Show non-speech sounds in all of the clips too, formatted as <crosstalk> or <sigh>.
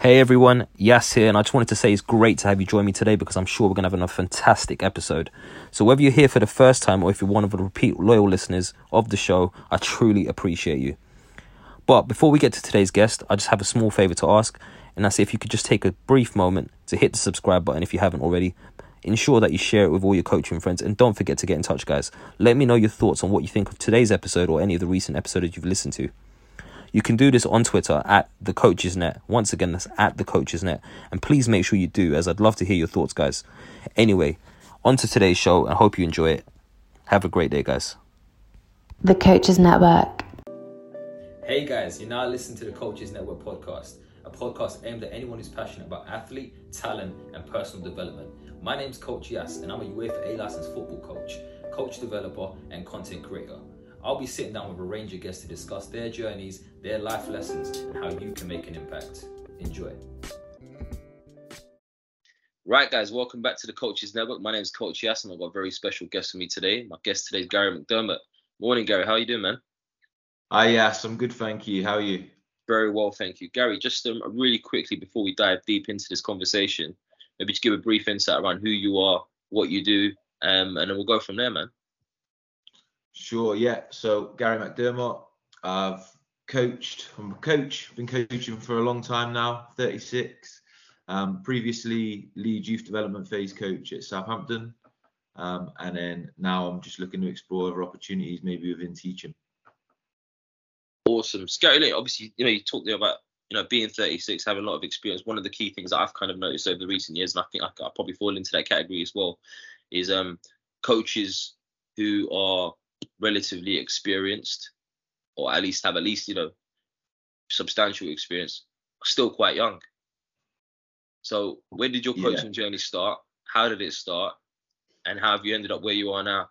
Hey everyone, Yas here, and I just wanted to say it's great to have you join me today because I'm sure we're going to have a fantastic episode. So, whether you're here for the first time or if you're one of the repeat loyal listeners of the show, I truly appreciate you. But before we get to today's guest, I just have a small favor to ask, and that's if you could just take a brief moment to hit the subscribe button if you haven't already. Ensure that you share it with all your coaching friends, and don't forget to get in touch, guys. Let me know your thoughts on what you think of today's episode or any of the recent episodes you've listened to. You can do this on Twitter at the Coaches Net. Once again, that's at the Coaches Net. And please make sure you do, as I'd love to hear your thoughts, guys. Anyway, on to today's show, I hope you enjoy it. Have a great day, guys. The Coaches Network. Hey guys, you're now listening to the Coaches Network podcast, a podcast aimed at anyone who's passionate about athlete, talent, and personal development. My name's Coach Yas, and I'm a UEFA A licensed football coach, coach developer, and content creator. I'll be sitting down with a range of guests to discuss their journeys, their life lessons, and how you can make an impact. Enjoy. Right, guys, welcome back to the Coaches Network. My name is Coach Yas, and I've got a very special guest with me today. My guest today is Gary McDermott. Morning, Gary. How are you doing, man? Hi, yes, I'm good, thank you. How are you? Very well, thank you. Gary, just um, really quickly before we dive deep into this conversation, maybe just give a brief insight around who you are, what you do, um, and then we'll go from there, man. Sure, yeah. So Gary McDermott, I've coached. I'm a coach. Been coaching for a long time now. 36. Um, previously, lead youth development phase coach at Southampton, um, and then now I'm just looking to explore other opportunities, maybe within teaching. Awesome, Gary. Obviously, you know you talked there about you know being 36, having a lot of experience. One of the key things that I've kind of noticed over the recent years, and I think I, I probably fall into that category as well, is um coaches who are relatively experienced, or at least have at least you know substantial experience, still quite young. So where did your coaching yeah. journey start? How did it start? And how have you ended up where you are now?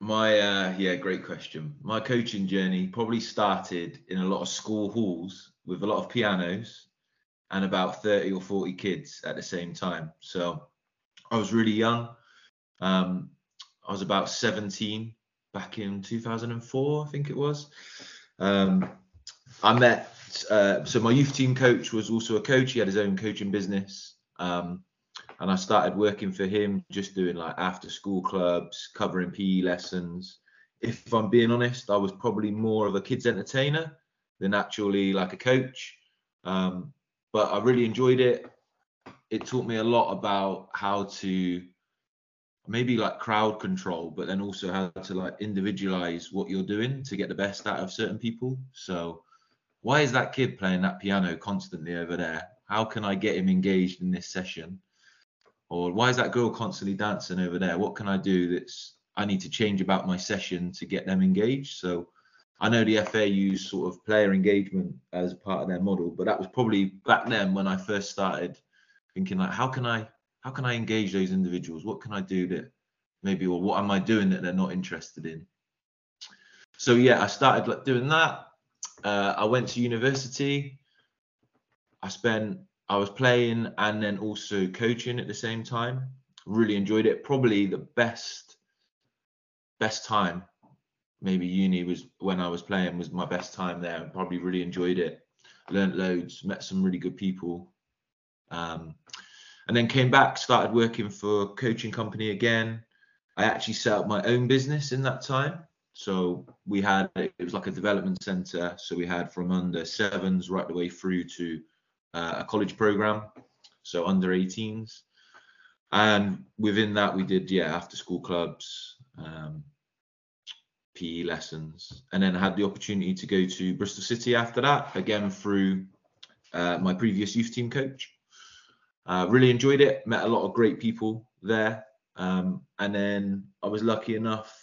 My uh, yeah, great question. My coaching journey probably started in a lot of school halls with a lot of pianos and about 30 or 40 kids at the same time. So I was really young. Um, I was about 17 back in 2004, I think it was. Um, I met, uh, so my youth team coach was also a coach. He had his own coaching business. Um, and I started working for him, just doing like after school clubs, covering PE lessons. If I'm being honest, I was probably more of a kids entertainer than actually like a coach. Um, but I really enjoyed it. It taught me a lot about how to maybe like crowd control, but then also how to like individualize what you're doing to get the best out of certain people. So why is that kid playing that piano constantly over there? How can I get him engaged in this session? Or why is that girl constantly dancing over there? What can I do that's I need to change about my session to get them engaged? So I know the FA use sort of player engagement as part of their model, but that was probably back then when I first started thinking like, how can I how can I engage those individuals? What can I do that maybe, or what am I doing that they're not interested in? So yeah, I started like doing that. Uh, I went to university. I spent, I was playing and then also coaching at the same time. Really enjoyed it. Probably the best, best time. Maybe uni was when I was playing was my best time there. Probably really enjoyed it. Learned loads. Met some really good people. Um, and then came back, started working for a coaching company again. I actually set up my own business in that time. So we had it was like a development center. So we had from under sevens right the way through to uh, a college program, so under 18s. And within that, we did yeah after school clubs, um, PE lessons, and then I had the opportunity to go to Bristol City after that again through uh, my previous youth team coach. Uh, really enjoyed it. Met a lot of great people there. Um, and then I was lucky enough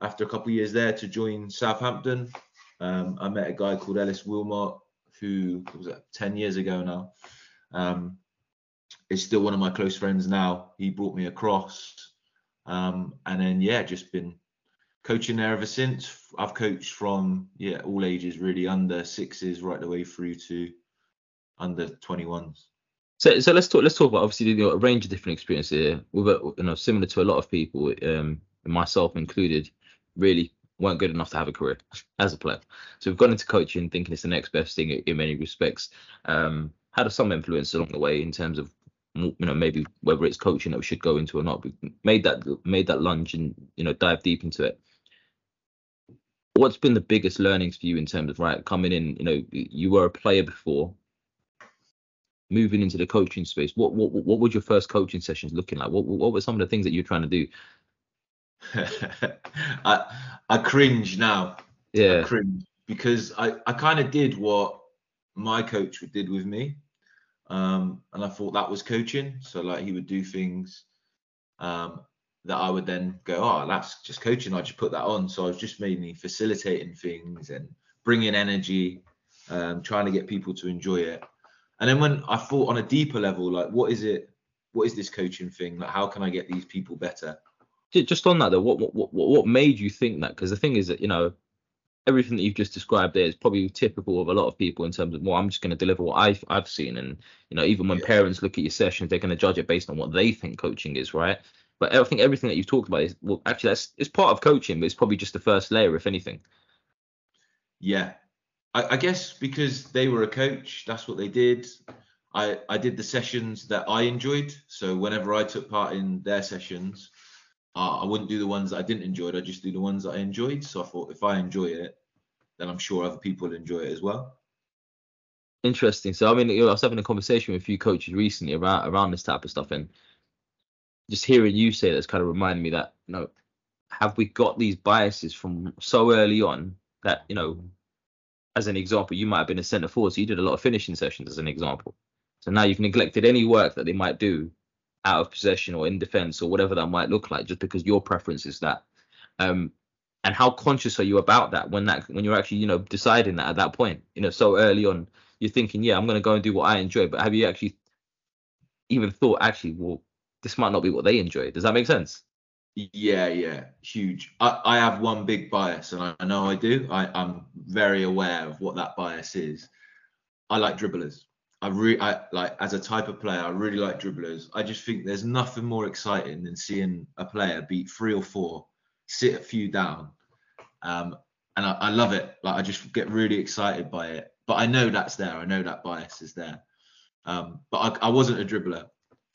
after a couple of years there to join Southampton. Um, I met a guy called Ellis Wilmot who was 10 years ago now. Um, is still one of my close friends now. He brought me across, um, and then yeah, just been coaching there ever since. I've coached from yeah all ages really, under sixes right the way through to under 21s. So, so let's talk. Let's talk about obviously you know, a range of different experiences here. With you know, similar to a lot of people, um, myself included, really weren't good enough to have a career <laughs> as a player. So we've gone into coaching thinking it's the next best thing in many respects. Um, had some influence along the way in terms of you know maybe whether it's coaching that we should go into or not. We made that made that lunge and you know dive deep into it. What's been the biggest learnings for you in terms of right coming in? You know, you were a player before moving into the coaching space, what what what would your first coaching sessions looking like? What what were some of the things that you're trying to do? <laughs> I I cringe now. Yeah. I cringe because I I kind of did what my coach did with me, um, and I thought that was coaching. So like he would do things, um, that I would then go, oh, that's just coaching. I just put that on. So I was just mainly facilitating things and bringing energy, um, trying to get people to enjoy it. And then when I thought on a deeper level, like, what is it? What is this coaching thing? Like, how can I get these people better? Just on that though, what what what, what made you think that? Because the thing is that you know everything that you've just described there is probably typical of a lot of people in terms of well i'm just going to deliver what i've i've seen and you know even when yeah. parents look at your sessions they're going to judge it based on what they think coaching is right but i think everything that you've talked about is well actually that's it's part of coaching but it's probably just the first layer if anything yeah I, I, guess because they were a coach, that's what they did. I, I did the sessions that I enjoyed. So whenever I took part in their sessions, uh, I wouldn't do the ones that I didn't enjoy. I'd just do the ones that I enjoyed. So I thought if I enjoy it, then I'm sure other people enjoy it as well. Interesting. So I mean, I was having a conversation with a few coaches recently around around this type of stuff, and just hearing you say that's kind of reminded me that you know, have we got these biases from so early on that you know as an example, you might have been a centre forward, so you did a lot of finishing sessions as an example. So now you've neglected any work that they might do out of possession or in defence or whatever that might look like, just because your preference is that. Um, and how conscious are you about that when that when you're actually you know deciding that at that point, you know, so early on, you're thinking, yeah, I'm going to go and do what I enjoy, but have you actually even thought, actually, well, this might not be what they enjoy? Does that make sense? Yeah, yeah, huge. I, I have one big bias, and I, I know I do. I, I'm very aware of what that bias is. I like dribblers. I really, I like as a type of player, I really like dribblers. I just think there's nothing more exciting than seeing a player beat three or four, sit a few down, um, and I, I love it. Like I just get really excited by it. But I know that's there. I know that bias is there. Um, but I, I wasn't a dribbler.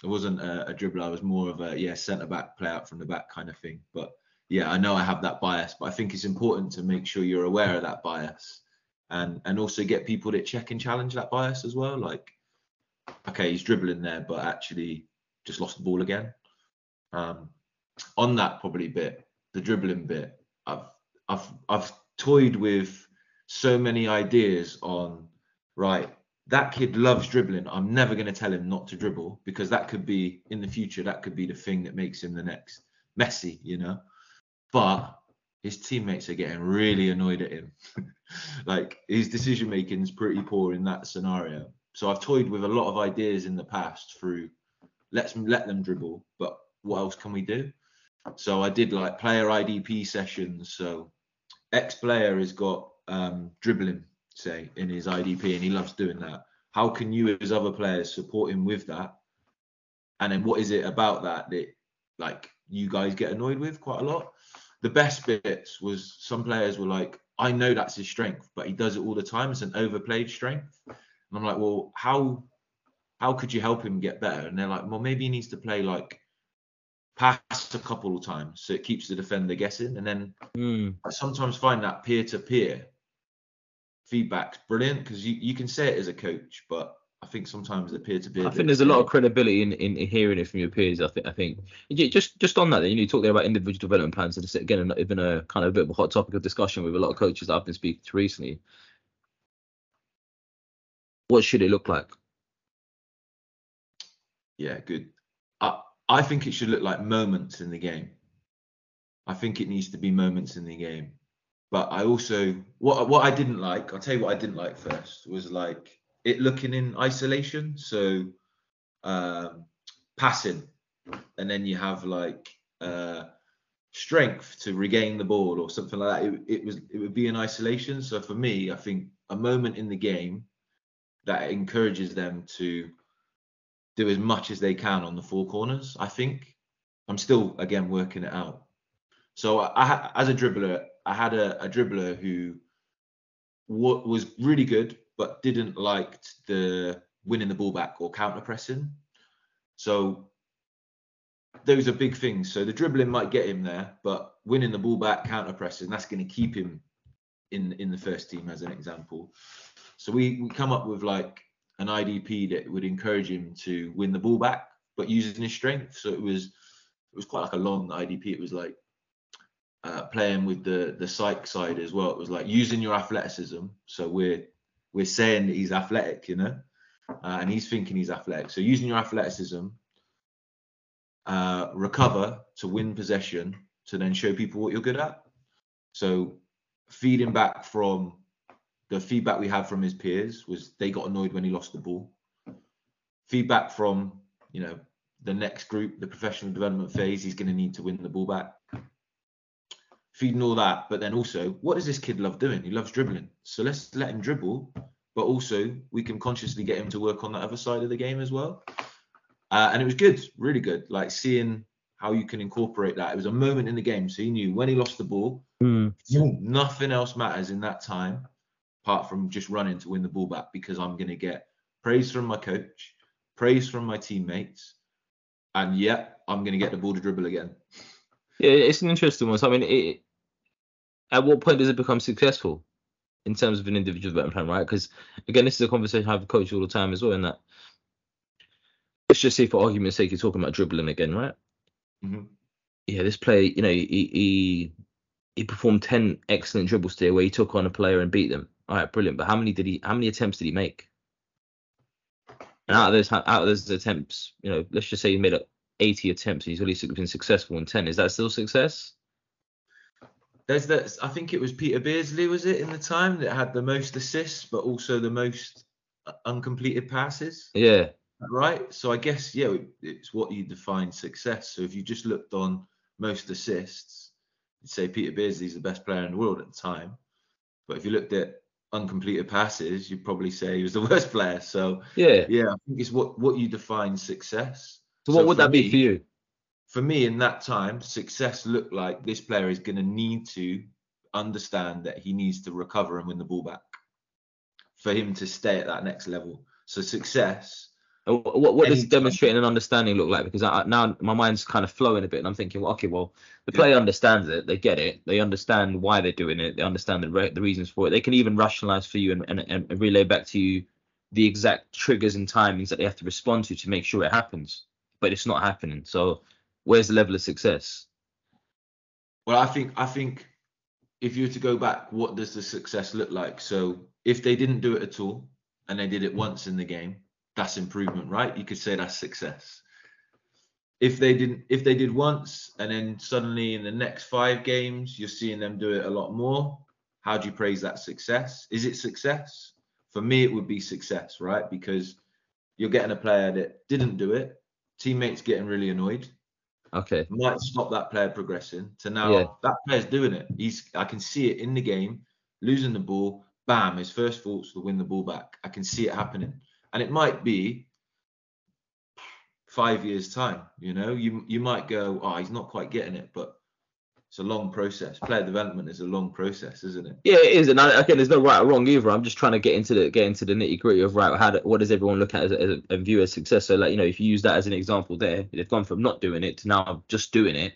I wasn't a, a dribbler. I was more of a yeah centre back, play out from the back kind of thing. But yeah, I know I have that bias, but I think it's important to make sure you're aware of that bias, and and also get people that check and challenge that bias as well. Like, okay, he's dribbling there, but actually just lost the ball again. Um, on that probably bit, the dribbling bit, I've I've I've toyed with so many ideas on right that kid loves dribbling. I'm never going to tell him not to dribble because that could be in the future. That could be the thing that makes him the next Messi, you know. But his teammates are getting really annoyed at him. <laughs> like his decision making is pretty poor in that scenario. So I've toyed with a lot of ideas in the past through let's let them dribble, but what else can we do? So I did like player IDP sessions. So ex player has got um, dribbling say in his IDP, and he loves doing that. How can you, as other players, support him with that? And then what is it about that that like you guys get annoyed with quite a lot? The best bits was some players were like, I know that's his strength, but he does it all the time. It's an overplayed strength. And I'm like, well, how how could you help him get better? And they're like, well, maybe he needs to play like pass a couple of times so it keeps the defender guessing. And then mm. I sometimes find that peer to peer feedback's brilliant because you, you can say it as a coach, but I think sometimes the peer to peer. I think there's a lot of credibility in, in, in, hearing it from your peers. I think I think just just on that, you know, you talk there about individual development plans. And it's again even a kind of a bit of a hot topic of discussion with a lot of coaches that I've been speaking to recently. What should it look like? Yeah, good. I I think it should look like moments in the game. I think it needs to be moments in the game. But I also what what I didn't like, I'll tell you what I didn't like first was like it looking in isolation. So um, passing, and then you have like uh, strength to regain the ball or something like that. It, it was it would be in isolation. So for me, I think a moment in the game that encourages them to do as much as they can on the four corners. I think I'm still again working it out. So I, I as a dribbler, I had a, a dribbler who was really good but didn't like the winning the ball back or counter pressing. So those are big things. So the dribbling might get him there, but winning the ball back, counter pressing, that's going to keep him in in the first team as an example. So we, we come up with like an IDP that would encourage him to win the ball back, but using his strength. So it was it was quite like a long IDP. It was like uh, playing with the the psych side as well. It was like using your athleticism. So we're we're saying that he's athletic, you know, uh, and he's thinking he's athletic. So using your athleticism, uh, recover to win possession to then show people what you're good at. So feeding back from the feedback we had from his peers was they got annoyed when he lost the ball. Feedback from you know the next group, the professional development phase, he's going to need to win the ball back. Feeding all that, but then also, what does this kid love doing? He loves dribbling. So let's let him dribble, but also we can consciously get him to work on that other side of the game as well. Uh, and it was good, really good. Like seeing how you can incorporate that. It was a moment in the game, so he knew when he lost the ball, mm. nothing else matters in that time apart from just running to win the ball back because I'm going to get praise from my coach, praise from my teammates, and yeah, I'm going to get the ball to dribble again. Yeah, it's an interesting one. So, I mean, it, at what point does it become successful in terms of an individual development plan, right? Because again, this is a conversation I have with coach all the time as well. In that, let's just say for argument's sake, you're talking about dribbling again, right? Mm-hmm. Yeah, this player, you know, he, he he performed ten excellent dribbles today where he took on a player and beat them. All right, brilliant. But how many did he? How many attempts did he make? And out of those, out of those attempts, you know, let's just say he made up 80 attempts. He's only been successful in 10. Is that still success? There's that. I think it was Peter Beardsley, was it, in the time that had the most assists, but also the most uh, uncompleted passes. Yeah. Right. So I guess yeah, it's what you define success. So if you just looked on most assists, you'd say Peter Beardsley's the best player in the world at the time. But if you looked at uncompleted passes, you'd probably say he was the <laughs> worst player. So yeah, yeah, I think it's what what you define success. So what would that me, be for you? For me, in that time, success looked like this player is going to need to understand that he needs to recover and win the ball back for him to stay at that next level. So success uh, what, what does demonstrating and understanding look like? Because I, now my mind's kind of flowing a bit, and I'm thinking, well, okay, well, the player yeah. understands it, they get it, they understand why they're doing it, they understand the re- the reasons for it. They can even rationalize for you and, and, and relay back to you the exact triggers and timings that they have to respond to to make sure it happens. But it's not happening. So where's the level of success? Well, I think I think if you were to go back, what does the success look like? So if they didn't do it at all and they did it once in the game that's improvement, right? You could say that's success. If they didn't, if they did once and then suddenly in the next five games you're seeing them do it a lot more, how do you praise that success? Is it success? For me, it would be success, right? Because you're getting a player that didn't do it, teammates getting really annoyed. Okay. Might stop that player progressing to now yeah. that player's doing it. He's I can see it in the game, losing the ball, bam, his first thoughts to win the ball back. I can see it happening and it might be five years time you know you you might go oh he's not quite getting it but it's a long process. Player development is a long process isn't it? Yeah it is and I, again there's no right or wrong either. I'm just trying to get into the get into the nitty gritty of right how do, what does everyone look at as, as a, and view as success? So like you know if you use that as an example there they've gone from not doing it to now just doing it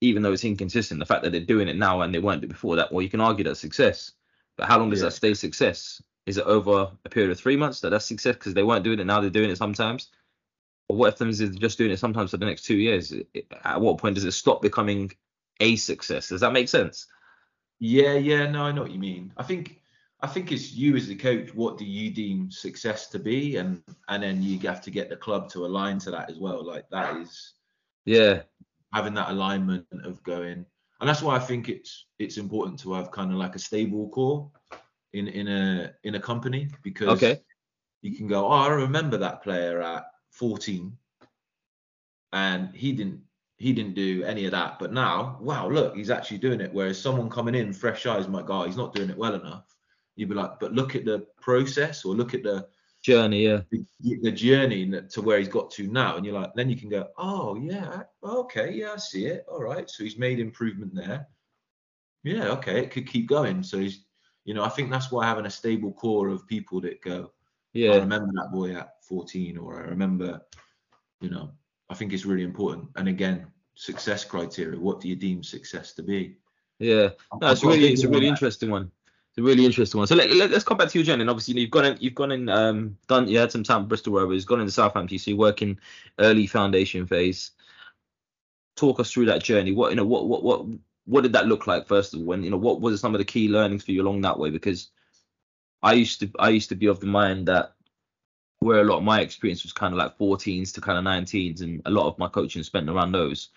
even though it's inconsistent. The fact that they're doing it now and they weren't before that well you can argue that's success. But how long does yeah. that stay success? Is it over a period of three months that that's success because they weren't doing it now they're doing it sometimes? Or what if them is just doing it sometimes for the next two years? At what point does it stop becoming a success? Does that make sense? Yeah, yeah, no, I know what you mean. I think I think it's you as the coach. What do you deem success to be, and and then you have to get the club to align to that as well. Like that is, yeah, having that alignment of going, and that's why I think it's it's important to have kind of like a stable core in in a in a company because okay. you can go, oh, I remember that player at 14, and he didn't he didn't do any of that. But now, wow, look, he's actually doing it. Whereas someone coming in, fresh eyes, my go, oh, he's not doing it well enough. You'd be like, but look at the process or look at the journey, yeah, the, the journey to where he's got to now, and you're like, then you can go, oh yeah, okay, yeah, I see it. All right, so he's made improvement there. Yeah, okay, it could keep going. So he's, you know, I think that's why having a stable core of people that go, yeah, I remember that boy at 14, or I remember, you know, I think it's really important. And again, success criteria. What do you deem success to be? Yeah, no, it's really, it's a really interesting one. It's a really interesting one. So let, let, us come back to your journey. And obviously, you've gone in, you've gone in, um, done, you had some time at Bristol Rovers, gone into Southampton. So you're working early foundation phase. Talk us through that journey. What you know, what what what what did that look like first of all? When you know, what was some of the key learnings for you along that way? Because I used to I used to be of the mind that where a lot of my experience was kind of like 14s to kind of 19s, and a lot of my coaching spent around those.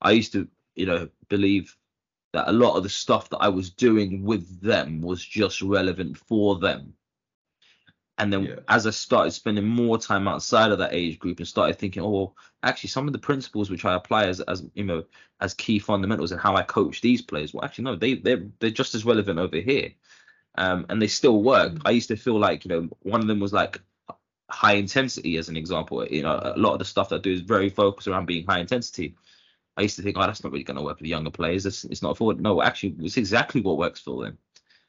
I used to, you know, believe that a lot of the stuff that I was doing with them was just relevant for them. And then yeah. as I started spending more time outside of that age group and started thinking, oh, actually, some of the principles which I apply as, as you know, as key fundamentals and how I coach these players, well, actually, no, they they're they're just as relevant over here, um, and they still work. Mm-hmm. I used to feel like, you know, one of them was like high intensity, as an example. You know, a lot of the stuff that I do is very focused around being high intensity. I used to think, oh, that's not really going to work the younger players. It's, it's not for no. Actually, it's exactly what works for them.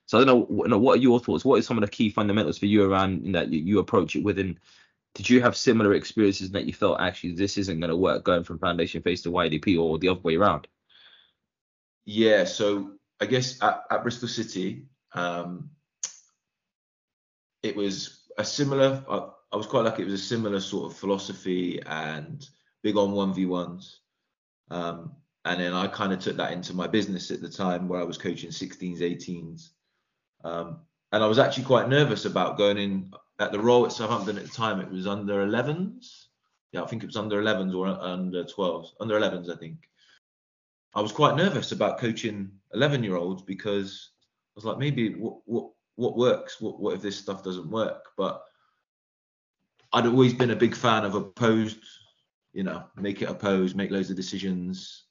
So I don't know, you know, what are your thoughts? What are some of the key fundamentals for you around that you, you approach it within? Did you have similar experiences that you felt actually this isn't going to work going from foundation phase to YDP or the other way around? Yeah, so I guess at, at Bristol City, um, it was a similar. I, I was quite lucky. It was a similar sort of philosophy and big on one v ones. Um, and then I kind of took that into my business at the time where I was coaching 16s, 18s. Um, and I was actually quite nervous about going in at the role at Southampton at the time. It was under 11s. Yeah, I think it was under 11s or under 12s. Under 11s, I think. I was quite nervous about coaching 11 year olds because I was like, maybe what what what works? What what if this stuff doesn't work? But I'd always been a big fan of opposed you know, make it opposed, make loads of decisions,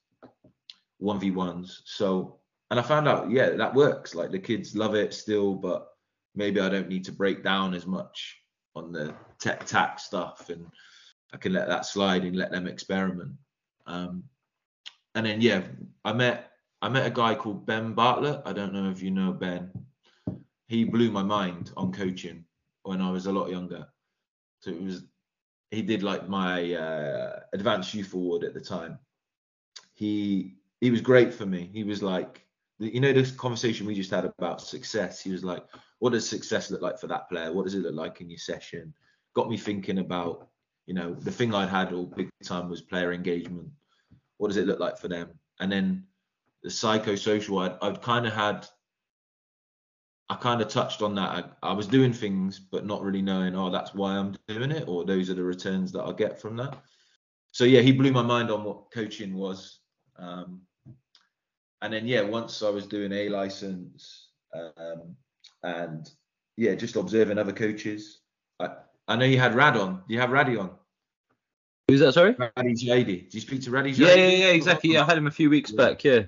one v ones. So, and I found out, yeah, that works. Like the kids love it still, but maybe I don't need to break down as much on the tech tack stuff, and I can let that slide and let them experiment. Um, and then yeah, I met I met a guy called Ben Bartlett. I don't know if you know Ben. He blew my mind on coaching when I was a lot younger. So it was he did like my uh, advanced youth award at the time. He he was great for me. He was like, you know, this conversation we just had about success. He was like, what does success look like for that player? What does it look like in your session? Got me thinking about, you know, the thing I'd had all big time was player engagement. What does it look like for them? And then the psychosocial, I'd, I'd kind of had I kind of touched on that. I, I, was doing things, but not really knowing, oh, that's why I'm doing it, or those are the returns that I'll get from that. So yeah, he blew my mind on what coaching was. Um, and then yeah, once I was doing a license, um, and yeah, just observing other coaches. I, I know you had Rad on. Do you have Radhi on? Who's that? Sorry. Radhi Jaidi. Do you speak to Radhi Jaidi? Yeah, yeah, yeah, exactly. Yeah, I had him a few weeks yeah. back. Yeah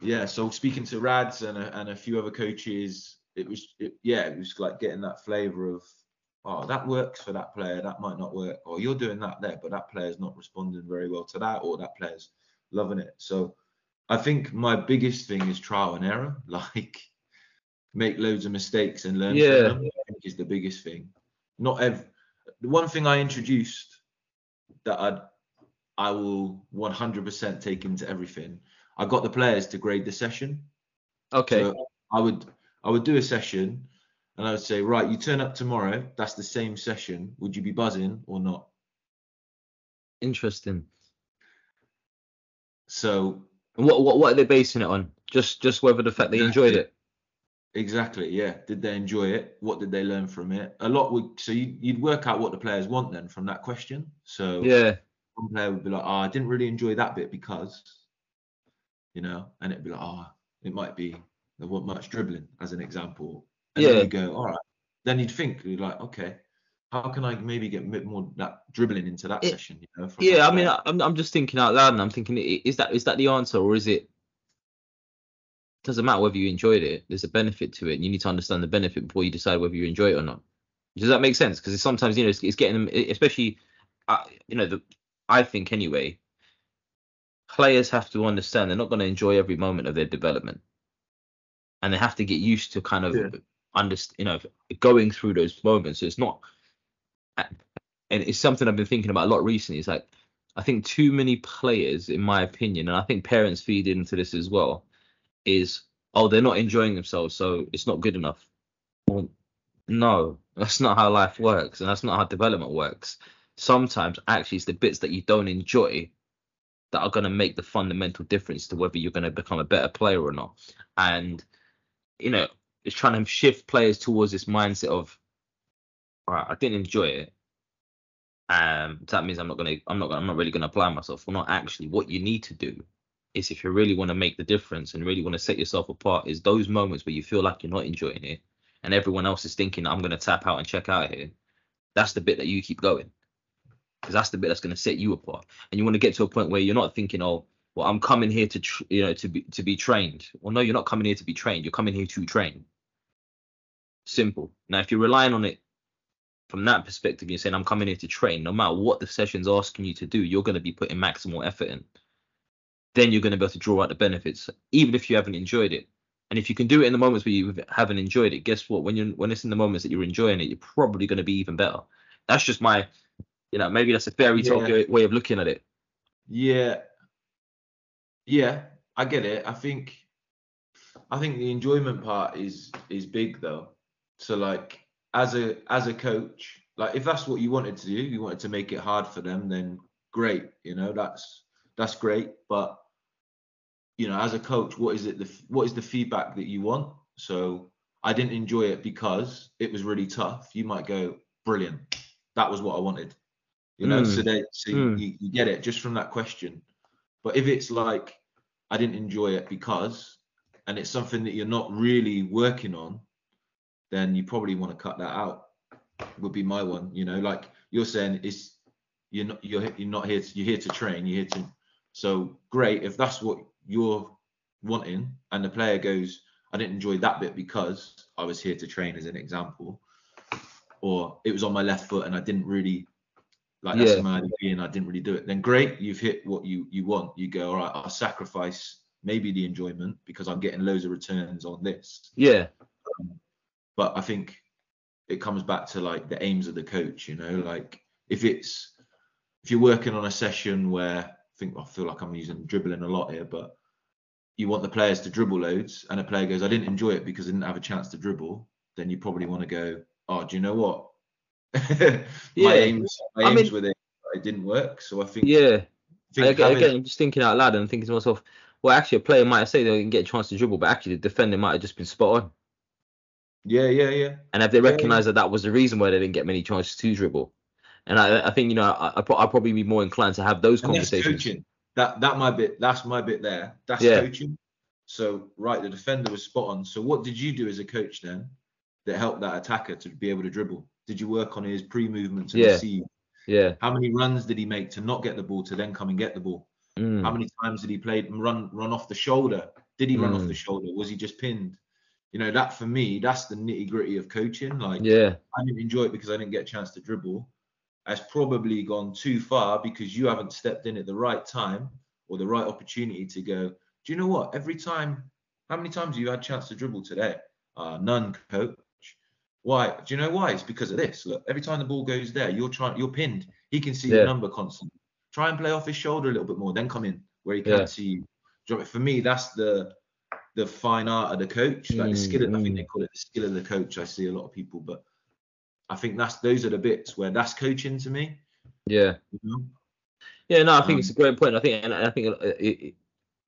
yeah, so speaking to Rads and a, and a few other coaches, it was it, yeah, it was like getting that flavour of oh that works for that player, that might not work, or you're doing that there, but that player's not responding very well to that, or that player's loving it. So I think my biggest thing is trial and error, <laughs> like make loads of mistakes and learn yeah. from them. I think is the biggest thing. Not every the one thing I introduced that I'd I will 100% take into everything I got the players to grade the session. Okay. So I would I would do a session and I would say, right, you turn up tomorrow, that's the same session. Would you be buzzing or not? Interesting. So and what what what are they basing it on? Just just whether the fact they enjoyed it. Exactly. Yeah. Did they enjoy it? What did they learn from it? A lot would. So you, would work out what the players want then from that question. So yeah, one player would be like, "Oh, I didn't really enjoy that bit because," you know, and it'd be like, oh, it might be there wasn't much dribbling as an example. And yeah. you go, all right, then you'd think you're like, okay, how can I maybe get a bit more that dribbling into that It- session? You know, Yeah, I mean. I- I'm I'm just thinking out loud, and I'm thinking, is that is that the answer, or is it? Doesn't matter whether you enjoyed it. There's a benefit to it, and you need to understand the benefit before you decide whether you enjoy it or not. Does that make sense? Because sometimes you know it's, it's getting them, especially, uh, you know, the I think anyway. Players have to understand they're not going to enjoy every moment of their development, and they have to get used to kind of Yeah. understand, you know, going through those moments. So it's not, and it's something I've been thinking about a lot recently. It's like I think too many players, in my opinion, and I think parents feed into this as well, is oh they're not enjoying themselves, so it's not good enough. Well, no, that's not how life works, and that's not how development works. Sometimes actually it's the bits that you don't enjoy that are going to make the fundamental difference to whether you're going to become a better player or not. And you know, it's trying to shift players towards this mindset of, all right, I didn't enjoy it. Um, that means I'm not gonna, I'm not, I'm not really gonna apply myself. Well, not actually. What you need to do is, if you really want to make the difference and really want to set yourself apart, is those moments where you feel like you're not enjoying it, and everyone else is thinking, I'm gonna tap out and check out here. That's the bit that you keep going, because that's the bit that's gonna set you apart. And you want to get to a point where you're not thinking, oh, well, I'm coming here to, tr- you know, to be to be trained. Well, no, you're not coming here to be trained. You're coming here to train. Simple. Now, if you're relying on it from that perspective, you're saying I'm coming here to train. No matter what the session's asking you to do, you're going to be putting maximal effort in. Then you're going to be able to draw out the benefits, even if you haven't enjoyed it. And if you can do it in the moments where you haven't enjoyed it, guess what? When you when it's in the moments that you're enjoying it, you're probably going to be even better. That's just my, you know, maybe that's a fairy tale Yeah. way of looking at it. Yeah. Yeah, I get it. I think I think the enjoyment part is is big though. So like as a as a coach, like if that's what you wanted to do, you wanted to make it hard for them, then great, you know, that's that's great, but you know, as a coach, what is it the what is the feedback that you want? So I didn't enjoy it because it was really tough. You might go, brilliant. That was what I wanted. You know, so Mm. they so Mm. you, you get it just from that question. But if it's like I didn't enjoy it because, and it's something that you're not really working on, then you probably want to cut that out. Would be my one. You know, like you're saying, it's you're not you're you're not here to, you're here to train. You're here to. So great if that's what you're wanting, and the player goes, I didn't enjoy that bit because I was here to train, as an example, or it was on my left foot and I didn't really like that's Yeah. my idea and I didn't really do it. Then great, you've hit what you you want. You go, all right, I'll sacrifice maybe the enjoyment because I'm getting loads of returns on this. Yeah, um, But I think it comes back to like the aims of the coach, you know, like if it's if you're working on a session where I think I feel like I'm using dribbling a lot here, but you want the players to dribble loads and a player goes, I didn't enjoy it because I didn't have a chance to dribble, then you probably want to go, Oh, do you know what? <laughs> my Yeah. aims, my I aims mean- with it, it didn't work. So I think, yeah. think again, having- again, I'm just thinking out loud and thinking to myself, well, actually, a player might say they didn't get a chance to dribble, but actually, the defender might have just been spot on. yeah, yeah, yeah. And if they Yeah, yeah. recognise that that was the reason why they didn't get many chances to dribble, and I, I think you know, I, I probably be more inclined to have those And conversations. That that my bit. That's my bit there. That's Yeah. coaching. So right, the defender was spot on. So what did you do as a coach then that helped that attacker to be able to dribble? Did you work on his pre-movement to Yeah. receive? Yeah. How many runs did he make to not get the ball to then come and get the ball? Mm. How many times did he play run run off the shoulder? Did he run off Mm. the shoulder? Was he just pinned? You know, that for me, that's the nitty gritty of coaching. Like Yeah. I didn't enjoy it because I didn't get a chance to dribble. Has probably gone too far because you haven't stepped in at the right time or the right opportunity to go. Do you know what? Every time, how many times have you had a chance to dribble today? Uh, none, coach. Why? Do you know why? It's because of this. Look, every time the ball goes there, you're trying, you're pinned. He can see Yeah. your number constantly. Try and play off his shoulder a little bit more, then come in where he can't Yeah. see you. For me, that's the the fine art of the coach, like the skill. Of, I think Mm, they call it the skill of the coach. I see a lot of people, but I think that's those are the bits where that's coaching to me. Yeah. You know? Yeah, no, I think Um, it's a great point. I think, and I think uh, it, it,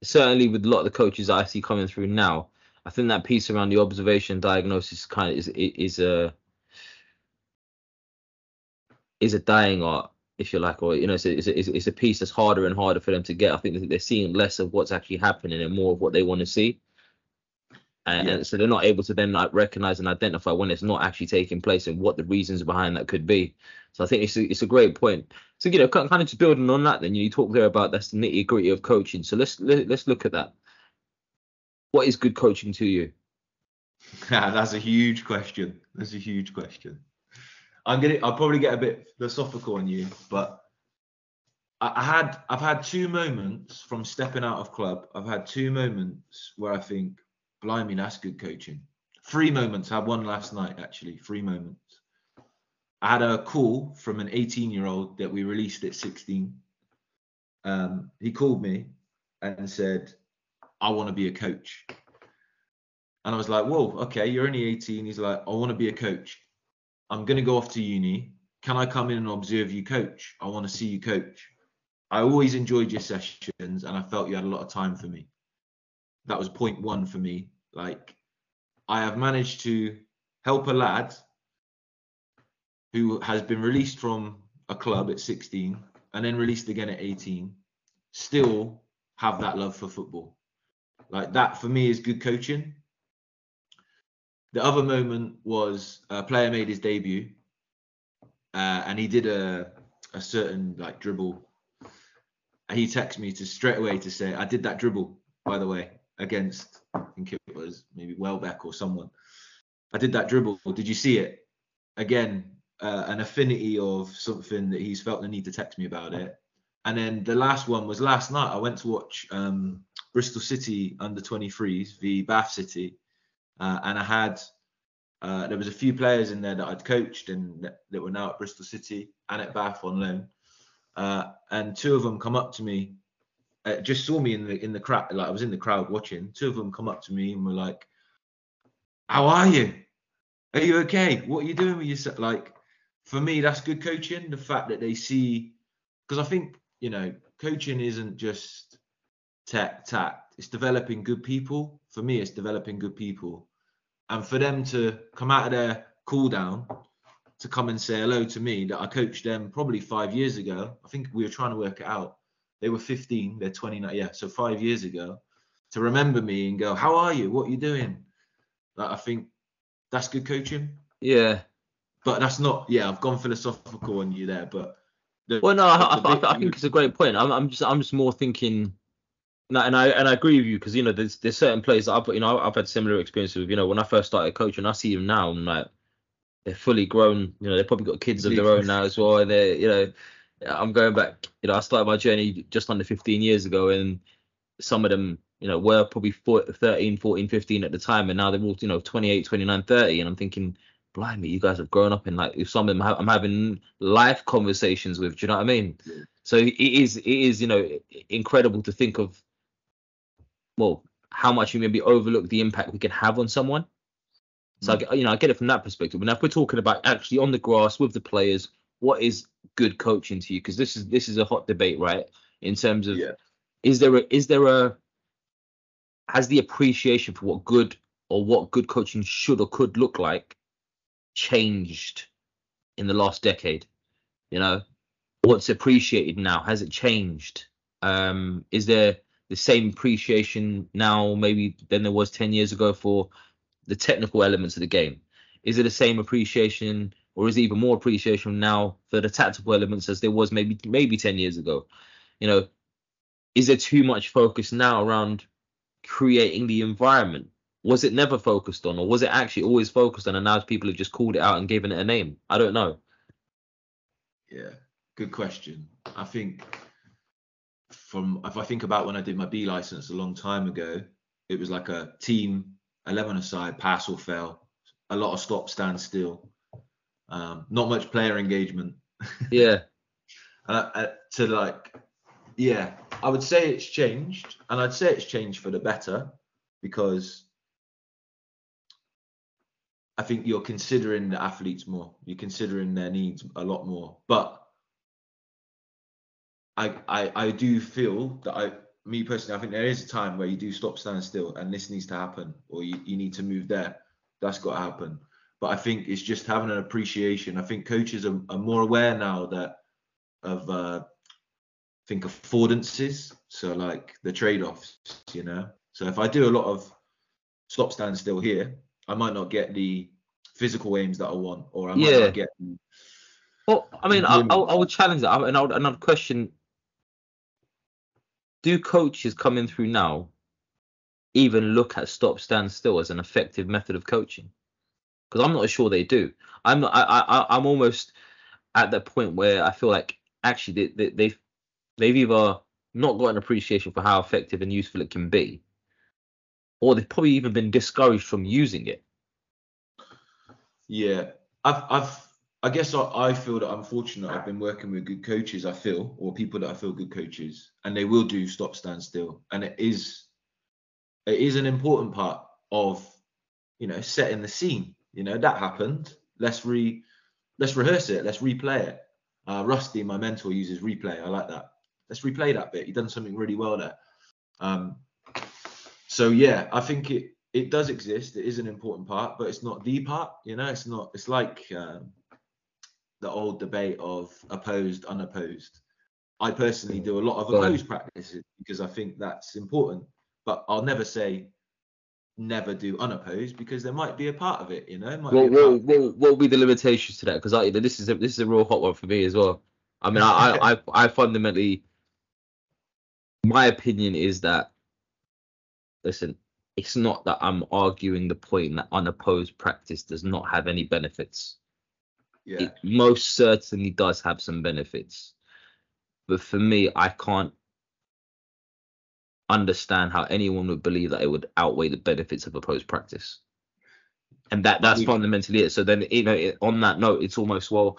certainly with a lot of the coaches that I see coming through now, I think that piece around the observation diagnosis kind of is is a is a dying art, if you like, or you know, it's a, it's a, it's a piece that's harder and harder for them to get. I think they're seeing less of what's actually happening and more of what they want to see. And, Yeah. and so they're not able to then like recognize and identify when it's not actually taking place and what the reasons behind that could be. So I think it's a, it's a great point. So you know, kind of just building on that, then you talk there about that's the nitty gritty of coaching. So let's let, let's look at that. What is good coaching to you? <laughs> That's a huge question. That's a huge question. I'm gonna. I'll probably get a bit philosophical on you, but I, had. I've had two moments from stepping out of club. I've had two moments where I think, blimey, that's good coaching. Three moments. I had one last night actually. Three moments. I had a call from an 18 year old that we released at 16. Um, he called me and said, I want to be a coach. And I was like, whoa, okay, you're only 18. He's like, I want to be a coach. I'm going to go off to uni. Can I come in and observe you coach? I want to see you coach. I always enjoyed your sessions and I felt you had a lot of time for me. That was point one for me. Like, I have managed to help a lad who has been released from a club at 16 and then released again at 18 still have that love for football. Like, that for me is good coaching. The other moment was a player made his debut, uh, and he did a a certain like dribble. And he texted me to straight away to say, "I did that dribble, by the way, against I think it was maybe Welbeck or someone. I did that dribble. Did you see it? Again, uh, an affinity of something that he's felt the need to text me about it. And then the last one was last night. I went to watch um, Bristol City under 23s v Bath City, uh, and I had uh, there was a few players in there that I'd coached and that, that were now at Bristol City and at Bath on loan. Uh, and two of them come up to me, uh, just saw me in the in the crowd, like I was in the crowd watching. Two of them come up to me and were like, "How are you? Are you okay? What are you doing with yourself?" Like, for me, that's good coaching. The fact that they see, because I think you know, coaching isn't just tech tact. It's developing good people. For me, it's developing good people and for them to come out of their cool down to come and say hello to me that I coached them probably five years ago. I think we were trying to work it out. They were 15, they're 29, yeah, so five years ago. To remember me and go, how are you? What are you doing? Like, I think that's good coaching. Yeah. But that's not, yeah, I've gone philosophical on you there, but. The, Well, no, I, I, I think it's a great point. I'm, I'm just, I'm just more thinking, and I, and I agree with you because you know, there's, there's certain players that I've, you know, I've had similar experiences with. You know, when I first started coaching, I see them now, and like, they're fully grown. You know, they've probably got kids of their own now as well. And they're, you know, I'm going back. You know, I started my journey just under 15 years ago, and some of them, you know, were probably 14, 13, 14, 15 at the time, and now they're all, you know, 28, 29, 30, and I'm thinking, blimey, you guys have grown up, in like, if some of them ha- I'm having life conversations with, do you know what I mean? Yeah. So it is, it is, you know, incredible to think of, well, how much you maybe overlook the impact we can have on someone. So I mm. get, you know, I get it from that perspective. But now if we're talking about actually on the grass with the players, what is good coaching to you? Because this is this is a hot debate, right? In terms of Yeah. is there a is there a has the appreciation for what good or what good coaching should or could look like changed in the last decade? You know, what's appreciated now? Has it changed? Um, is there the same appreciation now maybe than there was 10 years ago for the technical elements of the game? Is it the same appreciation or is it even more appreciation now for the tactical elements as there was maybe maybe 10 years ago? You know, is there too much focus now around creating the environment? Was it never focused on, or was it actually always focused on, and now people have just called it out and given it a name? I don't know. Yeah, good question. I think from if I think about when I did my B license a long time ago, it was like a team 11 aside, pass or fail, a lot of stop, stand still, um, not much player engagement. <laughs> Yeah, I, I, to like, yeah, I would say it's changed, and I'd say it's changed for the better because I think you're considering the athletes more. You're considering their needs a lot more. But I, I, I do feel that I, me personally, I think there is a time where you do stop, stand still, and this needs to happen, or you, you need to move there. That's got to happen. But I think it's just having an appreciation. I think coaches are, are more aware now that of uh, I think affordances. So like the trade-offs, you know. So if I do a lot of stop, stand still here. I might not get the physical aims that I want, or I might Yeah. not get. the- Well, I mean, I. I, I would challenge that, and I would, and I'd question: Do coaches coming through now even look at stop, stand still as an effective method of coaching? Because I'm not sure they do. I'm not. I, I, I- I'm almost at that point where I feel like actually they, they, they've they've either not got an appreciation for how effective and useful it can be, or they've probably even been discouraged from using it. Yeah, I've, I've, I guess I, I feel that I'm fortunate. I've been working with good coaches. I feel, or people that I feel good coaches, and they will do stop, stand still, and it is, it is an important part of, you know, setting the scene. You know that happened. Let's re, let's rehearse it. Let's replay it. Uh, Rusty, my mentor, uses replay. I like that. Let's replay that bit. He done something really well there. Um, so yeah, I think it it does exist. It is an important part, but it's not the part. You know, it's not. It's like um, the old debate of opposed, unopposed. I personally do a lot of opposed practices because I think that's important. But I'll never say never do unopposed because there might be a part of it. You know, might What what what what will be the limitations to that? Because I this is a this is a real hot one for me as well. I mean, I I <laughs> I, I fundamentally, my opinion is that, listen, it's not that I'm arguing the point that unopposed practice does not have any benefits. Yeah, It most certainly does have some benefits, but for me, I can't understand how anyone would believe that it would outweigh the benefits of opposed practice. And that that's fundamentally it. So then, you know, on that note, it's almost well,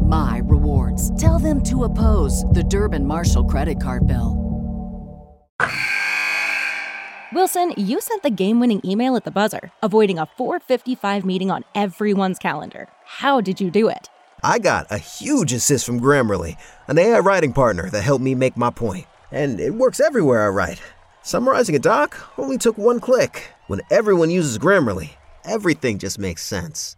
my rewards. Tell them to oppose the Durbin Marshall credit card bill. Wilson, you sent the game winning email at the buzzer, avoiding a 455 meeting on everyone's calendar. How did you do it? I got a huge assist from Grammarly, an AI writing partner that helped me make my point. And it works everywhere I write. Summarizing a doc only took one click. When everyone uses Grammarly, everything just makes sense.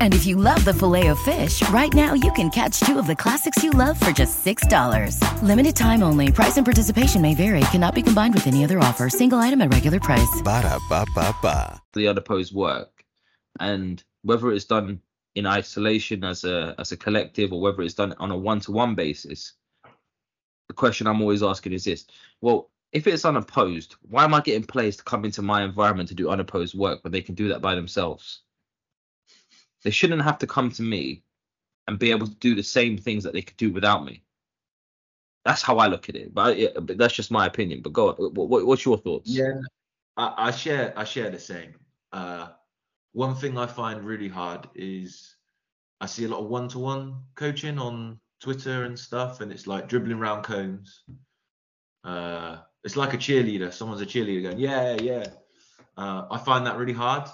And if you love the Filet-O-Fish, right now you can catch two of the classics you love for just $6. Limited time only. Price and participation may vary. Cannot be combined with any other offer. Single item at regular price. Ba-da-ba-ba-ba. the unopposed work, and whether it's done in isolation as a as a collective or whether it's done on a one to one basis, the question I'm always asking is this: Well, if it's unopposed, why am I getting players to come into my environment to do unopposed work when they can do that by themselves? They shouldn't have to come to me and be able to do the same things that they could do without me. That's how I look at it, but, yeah, but that's just my opinion. But go on, what, what's your thoughts? Yeah, I, I share I share the same. Uh, one thing I find really hard is I see a lot of one-to-one coaching on Twitter and stuff, and it's like dribbling around cones. Uh, it's like a cheerleader. Someone's a cheerleader going, yeah, yeah. Uh, I find that really hard.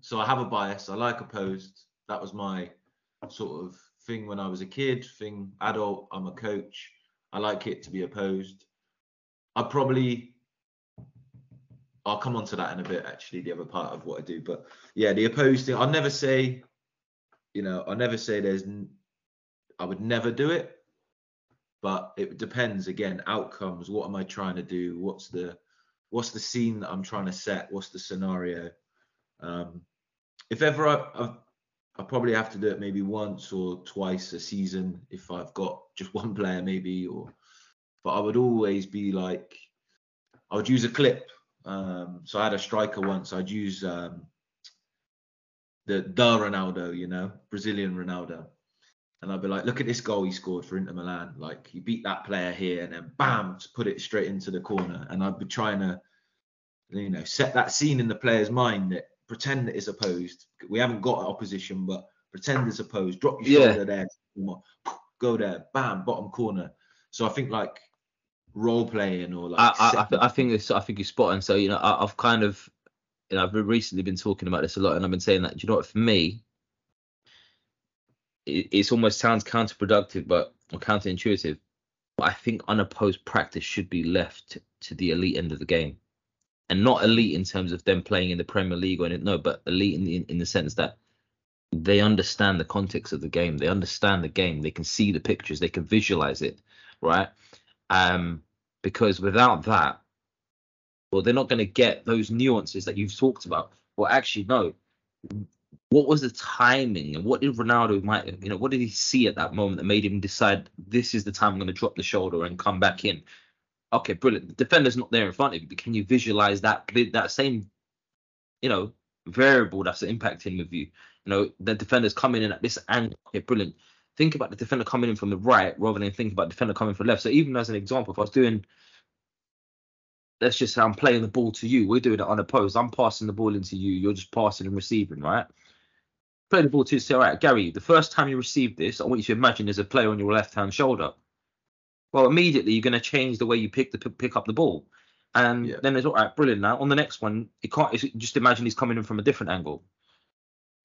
So I have a bias. I like opposed. That was my sort of thing when I was a kid. Thing adult. I'm a coach. I like it to be opposed. I probably I'll come on to that in a bit, actually, the other part of what I do. But yeah, the opposed thing, I'll never say, you know, I'll never say there's, I would never do it. But it depends again, outcomes. What am I trying to do? What's the, what's the scene that I'm trying to set? What's the scenario? Um, if ever I, I've, I probably have to do it maybe once or twice a season if I've got just one player maybe, or, but I would always be like, I would use a clip um, so I had a striker once. I'd use um, the the Ronaldo, you know, Brazilian Ronaldo, and I'd be like, look at this goal he scored for Inter Milan. Like he beat that player here, and then bam, to put it straight into the corner. And I'd be trying to, you know, set that scene in the player's mind that pretend that it's opposed. We haven't got an opposition, but pretend it's opposed. Drop your Yeah. shoulder there, go there, bam, bottom corner. So I think like role playing or like I, I, I, th- I think it's, I think you're spot on. So you know, I, I've kind of, you know, I've recently been talking about this a lot, and I've been saying that. You know what? For me, it, it's almost sounds counterproductive, but or counterintuitive. But I think unopposed practice should be left to the elite end of the game, and not elite in terms of them playing in the Premier League or anything. No, but elite in the, in the sense that they understand the context of the game. They understand the game. They can see the pictures. They can visualize it, right? Um, because without that, well, they're not going to get those nuances that you've talked about. Well, actually, no. What was the timing, and what did Ronaldo might, you know, what did he see at that moment that made him decide this is the time I'm going to drop the shoulder and come back in? Okay, brilliant. The defender's not there in front of you, but can you visualize that that same, you know, variable that's impacting with you? You know, the defender's coming in at this angle. Okay, brilliant. Think about the defender coming in from the right rather than think about the defender coming from left. So even as an example, if I was doing let's just say I'm playing the ball to you. We're doing it unopposed. I'm passing the ball into you. You're just passing and receiving, right? Play the ball to you. Say, all right, Gary, the first time you receive this, I want you to imagine there's a player on your left hand shoulder. Well, immediately you're going to change the way you pick the pick up the ball, and Yeah. then there's all right, brilliant. Now on the next one, you can't just imagine he's coming in from a different angle.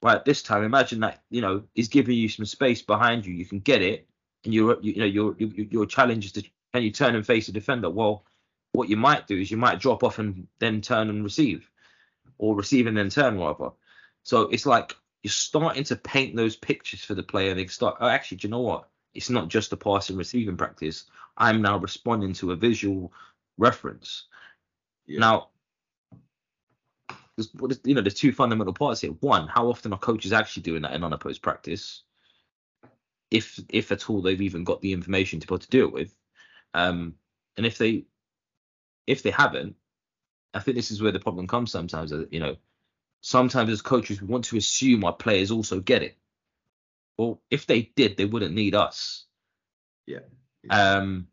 Right, this time imagine that you know he's giving you some space behind you. You can get it, and you're you know your your your challenge is to can you turn and face the defender? Well, what you might do is you might drop off and then turn and receive, or receive and then turn rather. So it's like you're starting to paint those pictures for the player. And they start. Oh, actually, do you know what? It's not just a passing receiving practice. I'm now responding to a visual reference. Yeah. Now, there's, you know, there's two fundamental parts here. One, how often are coaches actually doing that in unopposed practice? If if at all they've even got the information to be able to do it with, um, and if they if they haven't, I think this is where the problem comes sometimes. You know, sometimes as coaches we want to assume our players also get it. Well, if they did, they wouldn't need us. yeah. Um,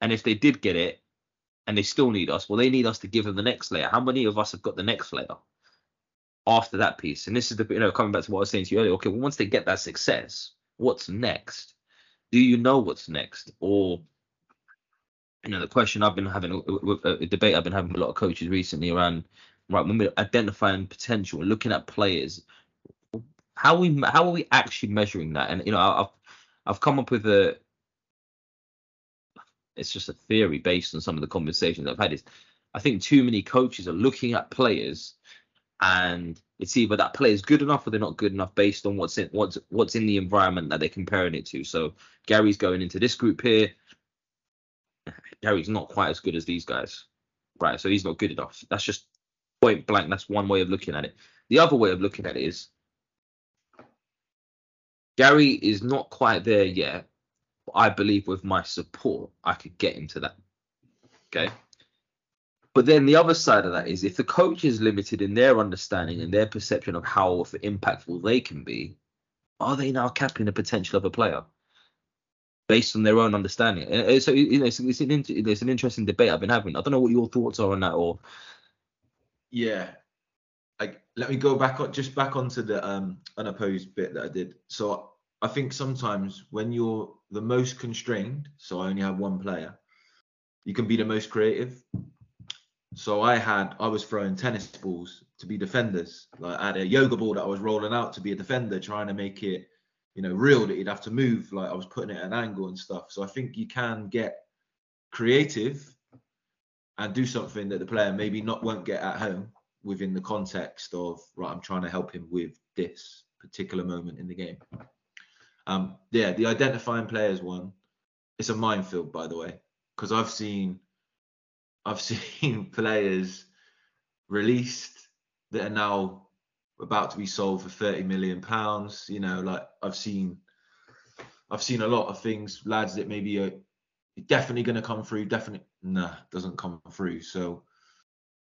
and if they did get it, and they still need us, well, they need us to give them the next layer. How many of us have got the next layer after that piece? And this is the you know coming back to what I was saying to you earlier. Okay, well, once they get that success, what's next? Do you know what's next, or you know the question I've been having a, a, a debate I've been having with a lot of coaches recently around right when we're identifying potential looking at players, how we how are we actually measuring that? And you know I've I've come up with a it's just a theory based on some of the conversations I've had. Is I think too many coaches are looking at players and it's either that player is good enough or they're not good enough based on what's in what's what's in the environment that they're comparing it to. So Gary's going into this group here. Gary's not quite as good as these guys, right? So he's not good enough. That's just point blank. That's one way of looking at it. The other way of looking at it is Gary is not quite there yet. But I believe with my support, I could get him to that. Okay. But then the other side of that is if the coach is limited in their understanding and their perception of how impactful they can be, are they now capping the potential of a player based on their own understanding? And, uh, so you know, it's, it's an it's an interesting debate I've been having. I don't know what your thoughts are on that, or Yeah. Let me go back on just back onto the um unopposed bit that I did. So I think sometimes when you're the most constrained, so I only have one player, you can be the most creative. So I had I was throwing tennis balls to be defenders. Like I had a yoga ball that I was rolling out to be a defender, trying to make it, you know, real that you'd have to move. Like I was putting it at an angle and stuff. So I think you can get creative and do something that the player maybe not won't get at home within the context of right i'm trying to help him with this particular moment in the game. Um yeah the identifying players one. It's a minefield by the way because i've seen i've <laughs> seen players released that are now about to be sold for 30 million pounds you know like i've seen i've seen a lot of things lads that maybe are definitely going to come through definitely nah doesn't come through. So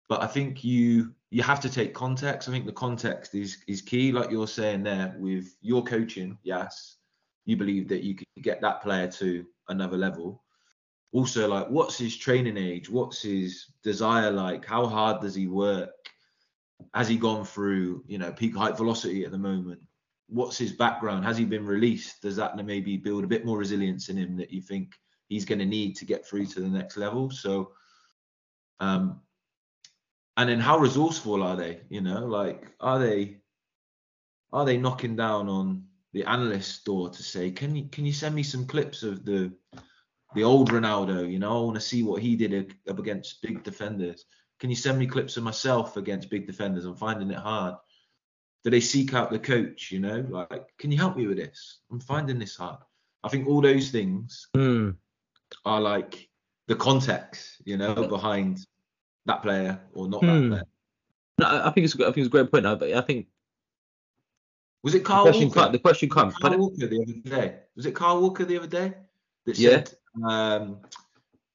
but I think you you have to take context. I think the context is is key, like you're saying there with your coaching. Yes, you believe that you can get that player to another level. Also, like, what's his training age? What's his desire like? How hard does he work? Has he gone through, you know, peak height velocity at the moment? What's his background? Has he been released? Does that maybe build a bit more resilience in him that you think he's going to need to get through to the next level? So, um, and then how resourceful are they? You know, like, are they are they knocking down on the analyst door to say, can you can you send me some clips of the the old Ronaldo? You know, I want to see what he did up against big defenders. Can you send me clips of myself against big defenders? I'm finding it hard. Do they seek out the coach? You know, like, can you help me with this? I'm finding this hard. I think all those things Mm. are like the context, you know, behind that player or not Hmm. that player. No, I think it's a I think it's a great point. I, but I think Was it the Kyle question, Walker? comes, the question comes. Kyle But Walker the other day. Was it Kyle Walker the other day that Yeah. said um,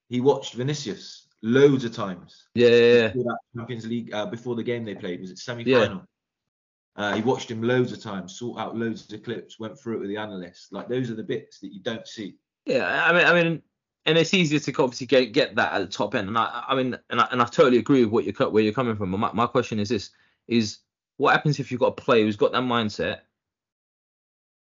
he watched Vinicius loads of times yeah, yeah, yeah. before that Champions League uh, before the game they played? Was it semi-final? Uh, he watched him loads of times, sought out loads of clips, went through it with the analysts. Like those are the bits that you don't see. Yeah, I mean, I mean, and it's easier to obviously get get that at the top end. And I, I mean, and I, and I totally agree with what you're where you're coming from. My, my question is this: is what happens if you've got a player who's got that mindset?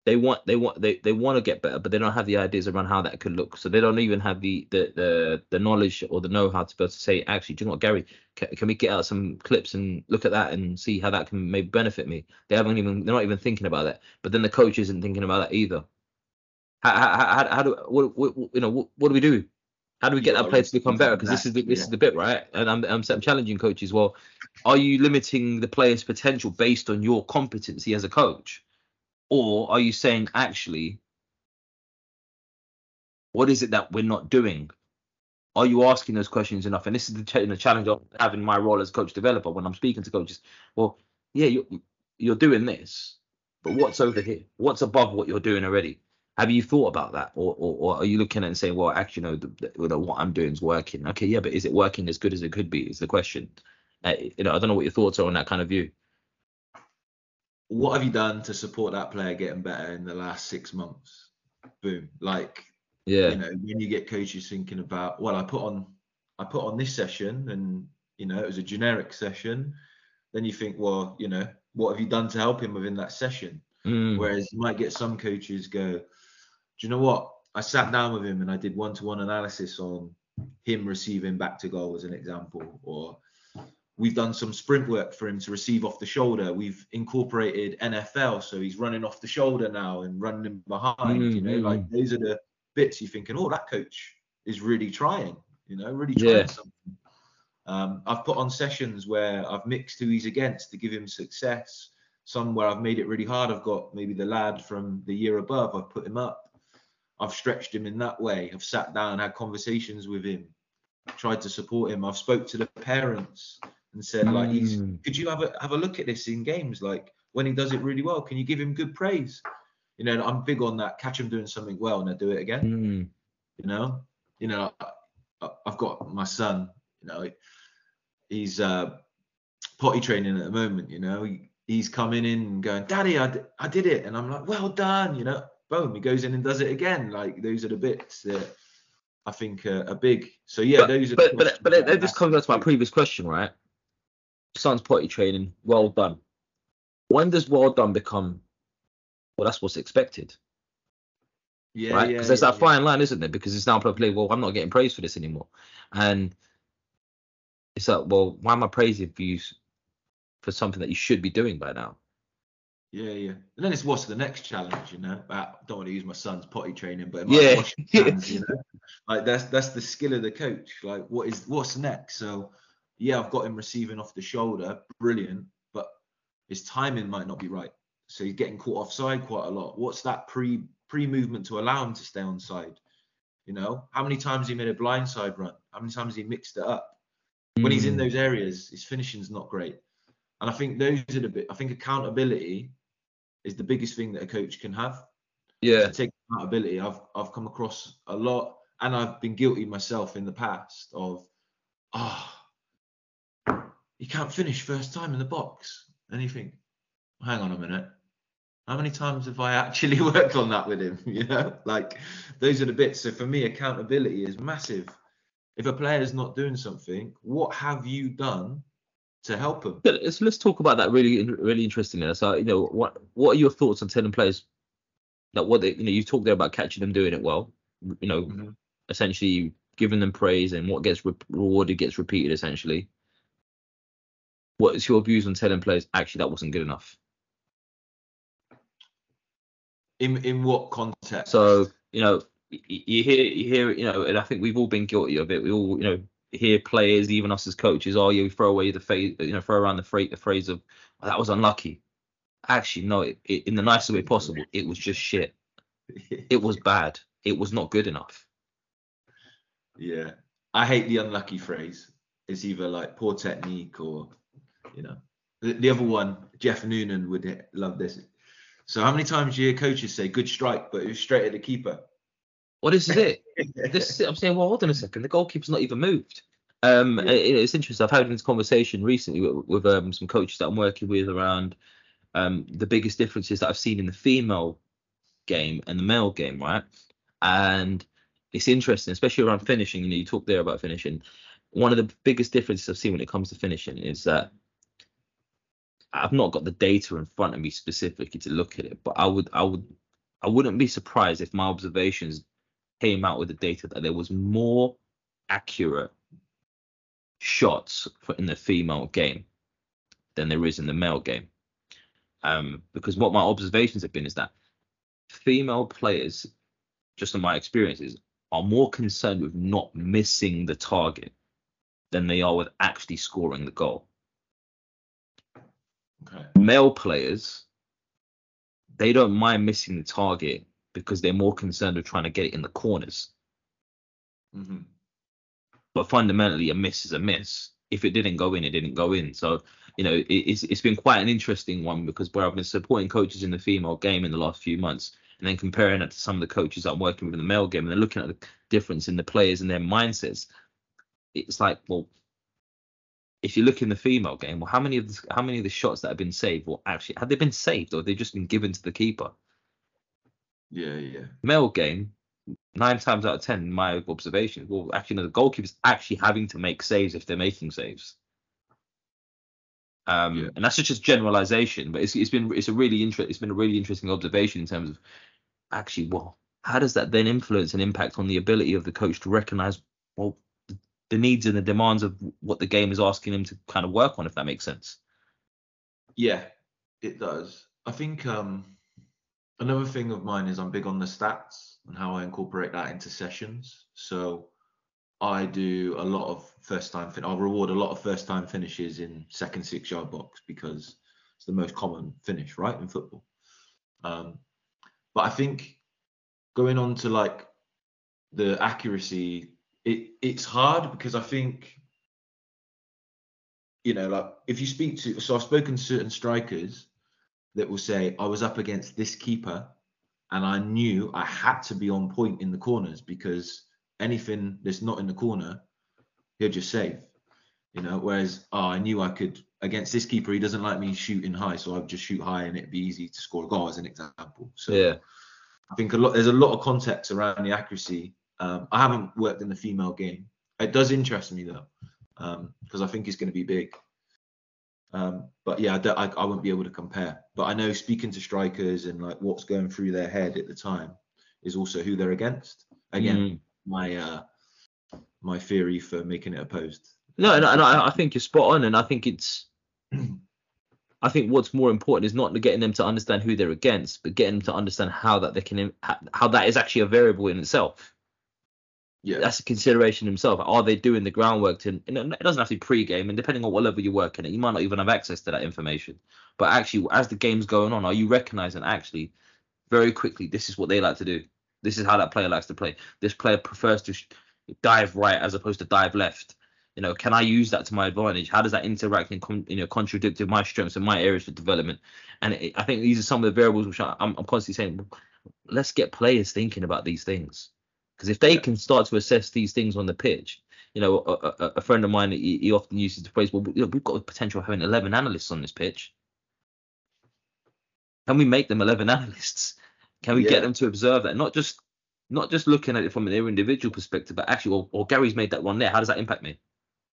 They want they want they, they want to get better, but they don't have the ideas around how that could look. So they don't even have the the the, the knowledge or the know how to be able to say, actually, do you know what, Gary? Can, can we get out some clips and look at that and see how that can maybe benefit me? They haven't even they're not even thinking about that. But then the coach isn't thinking about that either. How, how, how, how do what, what you know what, what do we do? How do we You get that player to become better? Because this is the this yeah. is the bit, right? And I'm, I'm I'm challenging coaches. Well, are you limiting the player's potential based on your competency as a coach, or are you saying actually, what is it that we're not doing? Are you asking those questions enough? And this is the, ch- the challenge of having my role as coach developer when I'm speaking to coaches. Well, yeah, you're you're doing this, but what's over here? What's above what you're doing already? Have you thought about that, or or, or are you looking at it and saying, well, actually, no, the, the, you know, what I'm doing is working. Okay, yeah, but is it working as good as it could be? Is the question. Uh, you know, I don't know what your thoughts are on that kind of view. What have you done to support that player getting better in the last six months? Boom. Like Yeah, you know when you get coaches thinking about well i put on i put on this session and you know it was a generic session then you think well you know what have you done to help him within that session Mm, whereas you might get some coaches go you know what i sat down with him and i did one-to-one analysis on him receiving back to goal as an example or we've done some sprint work for him to receive off the shoulder we've incorporated nfl so he's running off the shoulder now and running behind you know Mm, like mm. those are the bits you're thinking, oh, that coach is really trying, you know, really trying Yeah. something. Um, I've put on sessions where I've mixed who he's against to give him success. Some where I've made it really hard. I've got maybe the lad from the year above. I've put him up. I've stretched him in that way. I've sat down, had conversations with him, tried to support him. I've spoke to the parents and said, like, he's Mm. could you have a have a look at this in games? Like when he does it really well, can you give him good praise? You know, I'm big on that. Catch him doing something well and I do it again mm, you know you know I, i've got my son you know he's uh potty training at the moment you know he, he's coming in and going daddy I, d- I did it and i'm like well done you know boom he goes in and does it again like those are the bits that i think are, are big so yeah but, those are but the but but it, that just comes back to my previous question, right? Son's potty training, well done. When does well done become? Well, that's what's expected. yeah right? yeah, Because there's yeah, that yeah. fine line, isn't there? Because it's now probably, well, I'm not getting praised for this anymore, and it's like, well, why am I praising for you for something that you should be doing by now? Yeah, yeah. And then it's what's the next challenge, you know? I don't want to use my son's potty training, but it Yeah. might wash his hands, you <laughs> know. Like that's that's the skill of the coach. Like what is what's next? So yeah, I've got him receiving off the shoulder, brilliant, but his timing might not be right. So he's getting caught offside quite a lot. What's that pre pre movement to allow him to stay on side? You know, how many times he made a blind side run? How many times he mixed it up? When he's in Mm. those areas, his finishing's not great. And I think those are the bit. I think accountability is the biggest thing that a coach can have. Yeah, To take accountability. I've I've come across a lot, and I've been guilty myself in the past of, ah, you can't finish first time in the box. And you think, hang on a minute, How many times have I actually <laughs> worked on that with him? <laughs> You know, like those are the bits. So for me, accountability is massive. If a player is not doing something, what have you done to help them? Let's let's talk about that really really interestingly. So you know what what are your thoughts on telling players that what they you know you talked there about catching them doing it well. You know, mm-hmm. essentially giving them praise and what gets re- rewarded gets repeated essentially. What is your views on telling players actually that wasn't good enough? In in what context? So you know you hear you hear you know, and I think we've all been guilty of it. We all you know hear players, even us as coaches, oh, you throw away the phrase, you know, throw around the phrase, the phrase of oh, that was unlucky. Actually, no, it, it, in the nicest way possible, it was just shit. It was bad. It was not good enough. Yeah, I hate the unlucky phrase. It's either like poor technique or, you know, the, the other one. Jeff Noonan would love this. So how many times do you hear coaches say good strike, but it was straight at the keeper? Well, this is it. <laughs> this is it. I'm saying, well, hold on a second. The goalkeeper's not even moved. Um, yeah. it, it's interesting. I've had this conversation recently with, with um, some coaches that I'm working with around um, the biggest differences that I've seen in the female game and the male game, right? And it's interesting, especially around finishing. You know, you talk there about finishing. One of the biggest differences I've seen when it comes to finishing is that I've not got the data in front of me specifically to look at it, but I would, I would, I wouldn't be surprised if my observations came out with the data that there was more accurate shots for, in the female game than there is in the male game. Um, because what my observations have been is that female players, just in my experiences, are more concerned with not missing the target than they are with actually scoring the goal. Okay. Male players, they don't mind missing the target because they're more concerned with trying to get it in the corners. Mm-hmm. But fundamentally, a miss is a miss. If it didn't go in, it didn't go in. So, you know, it, it's it's been quite an interesting one because where I've been supporting coaches in the female game in the last few months, and then comparing it to some of the coaches that I'm working with in the male game, and then looking at the difference in the players and their mindsets, it's like, well, if you look in the female game, well, how many of the, how many of the shots that have been saved, well, actually, have they been saved or have they just been given to the keeper? Yeah, yeah. Male game, nine times out of ten, my observation, well, actually, no, the goalkeeper's actually having to make saves if they're making saves. Um, yeah. and that's just generalization, but it's it's been it's a really interesting it's been a really interesting observation in terms of actually, well, how does that then influence and impact on the ability of the coach to recognize well the needs and the demands of what the game is asking him to kind of work on, if that makes sense. Yeah, it does. I think um, another thing of mine is I'm big on the stats and how I incorporate that into sessions. So I do a lot of first time fin- I'll reward a lot of first time finishes in second six yard box because it's the most common finish, right, in football. Um, but I think going on to like the accuracy, it it's hard because I think you know, like if you speak to so I've spoken to certain strikers that will say, I was up against this keeper and I knew I had to be on point in the corners because anything that's not in the corner, he'll just save. You know, whereas oh, I knew I could against this keeper, he doesn't like me shooting high, so I'd just shoot high and it'd be easy to score a goal as an example. So yeah. I think a lot there's a lot of context around the accuracy. Um, I haven't worked in the female game. It does interest me though, because um, I think it's going to be big. Um, but yeah, I, I, I won't be able to compare. But I know speaking to strikers and like what's going through their head at the time is also who they're against. Again, mm. my uh, my theory for making it opposed. No, and, and I, I think you're spot on, and I think it's. <clears throat> I think what's more important is not getting them to understand who they're against, but getting them to understand how that they can how that is actually a variable in itself yeah. that's a consideration himself. Are they doing the groundwork to? it doesn't have to be pre-game, and depending on what level you're working at, you might not even have access to that information. But actually, as the game's going on, are you recognizing actually very quickly this is what they like to do? This is how that player likes to play. This player prefers to dive right as opposed to dive left. You know, can I use that to my advantage? How does that interact and con- you know contradict with my strengths and my areas for development? And it, I think these are some of the variables which I, I'm constantly saying. Let's get players thinking about these things because if they yeah. can start to assess these things on the pitch, you know, a, a, a friend of mine, he, he, often uses the phrase, well, you know, we've got the potential of having 11 analysts on this pitch. can we make them 11 <laughs> analysts? Can we Yeah. get them to observe that? Not just not just looking at it from their individual perspective, but actually, well, or Gary's made that run there. How does that impact me?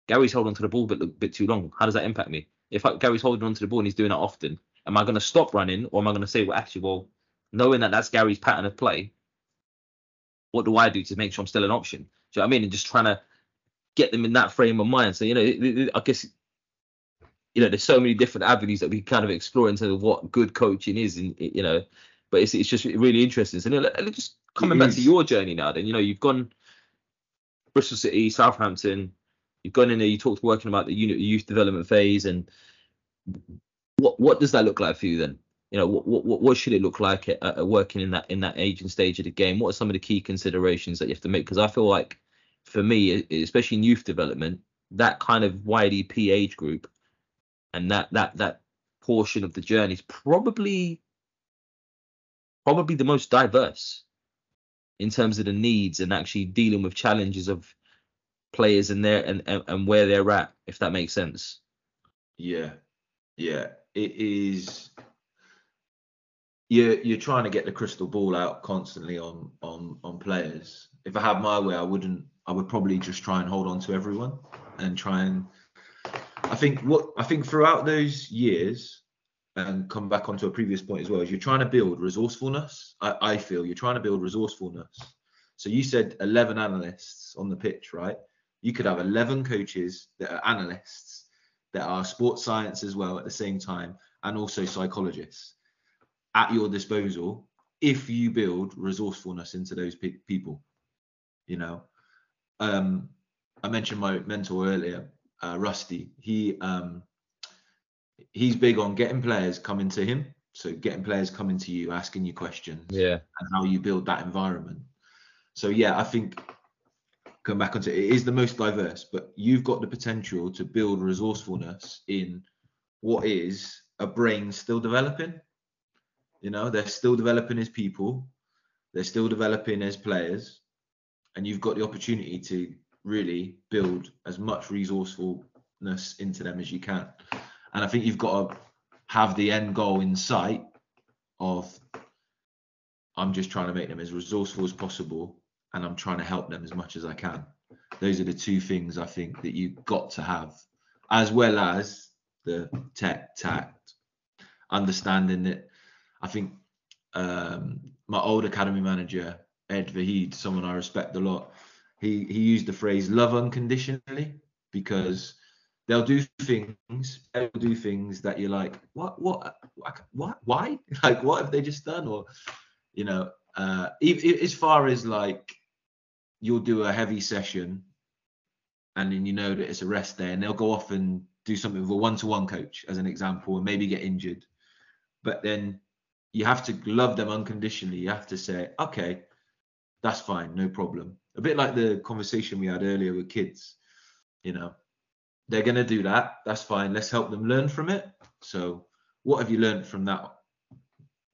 Gary's holding to the ball a bit, bit too long. How does that impact me? If I, Gary's holding onto the ball and he's doing that often, am I going to stop running or am I going to say, well, actually, well, knowing that that's Gary's pattern of play, what do I do to make sure I'm still an option? Do you know what I mean? And just trying to get them in that frame of mind. So, you know, I guess, you know, there's so many different avenues that we kind of explore into what good coaching is, and you know, but it's it's just really interesting. So, you know, just coming back to your journey now, then, you know, you've gone Bristol City, Southampton, you've gone in there, you talked working about the unit youth development phase, and what what does that look like for you then? You know, what what what should it look like at, at working in that in that age and stage of the game? What are some of the key considerations that you have to make? Because I feel like for me, especially in youth development, that kind of YDP age group and that that that portion of the journey is probably probably the most diverse in terms of the needs and actually dealing with challenges of players and their and, and, and where they're at, if that makes sense. Yeah, yeah, it is. You're you're trying to get the crystal ball out constantly on on on players. If I had my way, I wouldn't. I would probably just try and hold on to everyone and try and. I think what I think throughout those years, and come back onto a previous point as well, is you're trying to build resourcefulness. I, I feel you're trying to build resourcefulness. So you said 11 analysts on the pitch, right? You could have 11 coaches that are analysts that are sports science as well at the same time, and also psychologists at your disposal if you build resourcefulness into those pe- people. You know, um, I mentioned my mentor earlier, uh, Rusty. He um, he's big on getting players coming to him. So getting players coming to you, asking you questions, Yeah. and how you build that environment. So yeah, I think come back onto it, it is the most diverse, but you've got the potential to build resourcefulness in what is a brain still developing. You know, they're still developing as people, they're still developing as players, and you've got the opportunity to really build as much resourcefulness into them as you can. And I think you've got to have the end goal in sight of I'm just trying to make them as resourceful as possible and I'm trying to help them as much as I can. Those are the two things I think that you've got to have, as well as the tech tact, understanding that I think um, my old academy manager, Ed Vahid, someone I respect a lot, he, he used the phrase love unconditionally because they'll do things, they'll do things that you're like, what, what, what, why? <laughs> Like, what have they just done? Or, you know, uh, as far as like you'll do a heavy session and then you know that it's a rest day and they'll go off and do something with a one-to-one coach as an example and maybe get injured but then you have to love them unconditionally. You have to say okay that's fine no problem. A bit like the conversation we had earlier with kids you know. They're going to do that that's fine let's help them learn from it. So what have you learned from that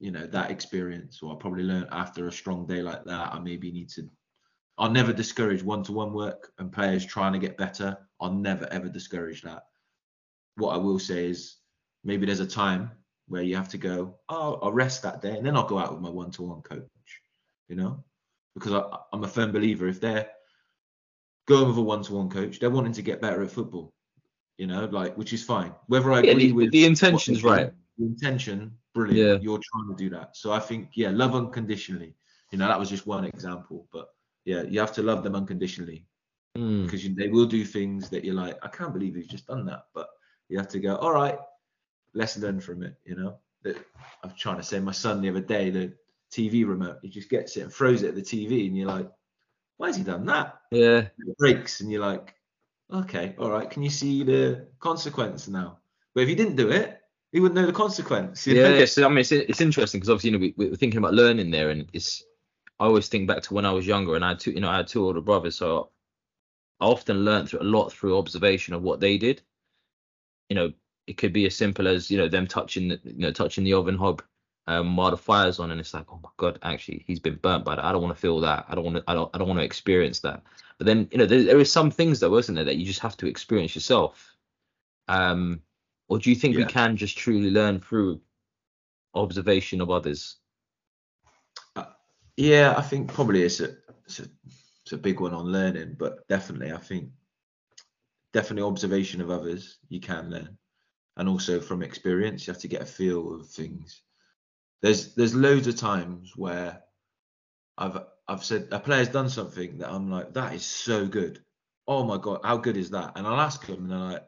you know that experience? Or i probably learned after a strong day like that i maybe need to I'll never discourage one-to-one work and players trying to get better. I'll never ever discourage that. What I will say is maybe there's a time where you have to go, oh, I'll rest that day and then I'll go out with my one-to-one coach, you know, because I, I'm a firm believer if they're going with a one-to-one coach, they're wanting to get better at football, you know, like which is fine. Whether I Yeah, agree the- with the intention's doing, right. The intention, brilliant. Yeah. You're trying to do that. So I think, yeah, love unconditionally. You know, that was just one example, but yeah, you have to love them unconditionally Mm. because you, they will do things that you're like, I can't believe you've just done that. But you have to go, all right, let's learn from it. You know, that I'm trying to say my son the other day, the TV remote, he just gets it and throws it at the TV, and you're like, why has he done that? Yeah. It breaks, and you're like, okay, all right, can you see the consequence now? But if he didn't do it, he wouldn't know the consequence. you know? Yeah, so I mean, it's, it's interesting because obviously, you know, we, we we're thinking about learning there, and it's. I always think back to when I was younger, and I had two, you know, I had two older brothers, so I often learned through, a lot through observation of what they did. You know, it could be as simple as you know them touching, the, you know, touching the oven hob um, while the fire's on, and it's like, oh my god, actually, he's been burnt by that. I don't want to feel that. I don't want to. I don't. I don't want to experience that. But then, you know, there, there is some things though, isn't there, that you just have to experience yourself. Um, or do you think we can just truly learn through observation of others? Uh, yeah, I think probably it's a, it's a it's a big one on learning, but definitely I think definitely observation of others you can learn, and also from experience you have to get a feel of things. There's there's loads of times where I've I've said a player's done something that I'm like that is so good. Oh my god, how good is that? And I'll ask them, and they're like,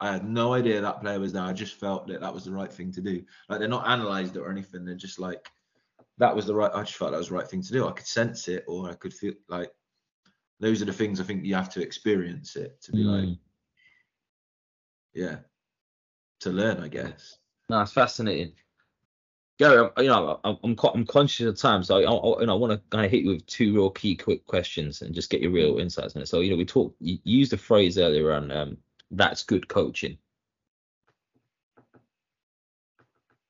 I had no idea that player was there. I just felt that that was the right thing to do. Like they're not analysed or anything. They're just like that was the right. I just felt that was the right thing to do. I could sense it, or I could feel like those are the things I think you have to experience it to be mm. like, yeah, to learn, I guess. No, it's fascinating. Gary, I'm, you know, I'm I'm, I'm conscious of time, so I, I, you know, I want to kind of hit you with two real key quick questions and just get your real insights on it. So, you know, we talked, you used the phrase earlier on, um, that's good coaching.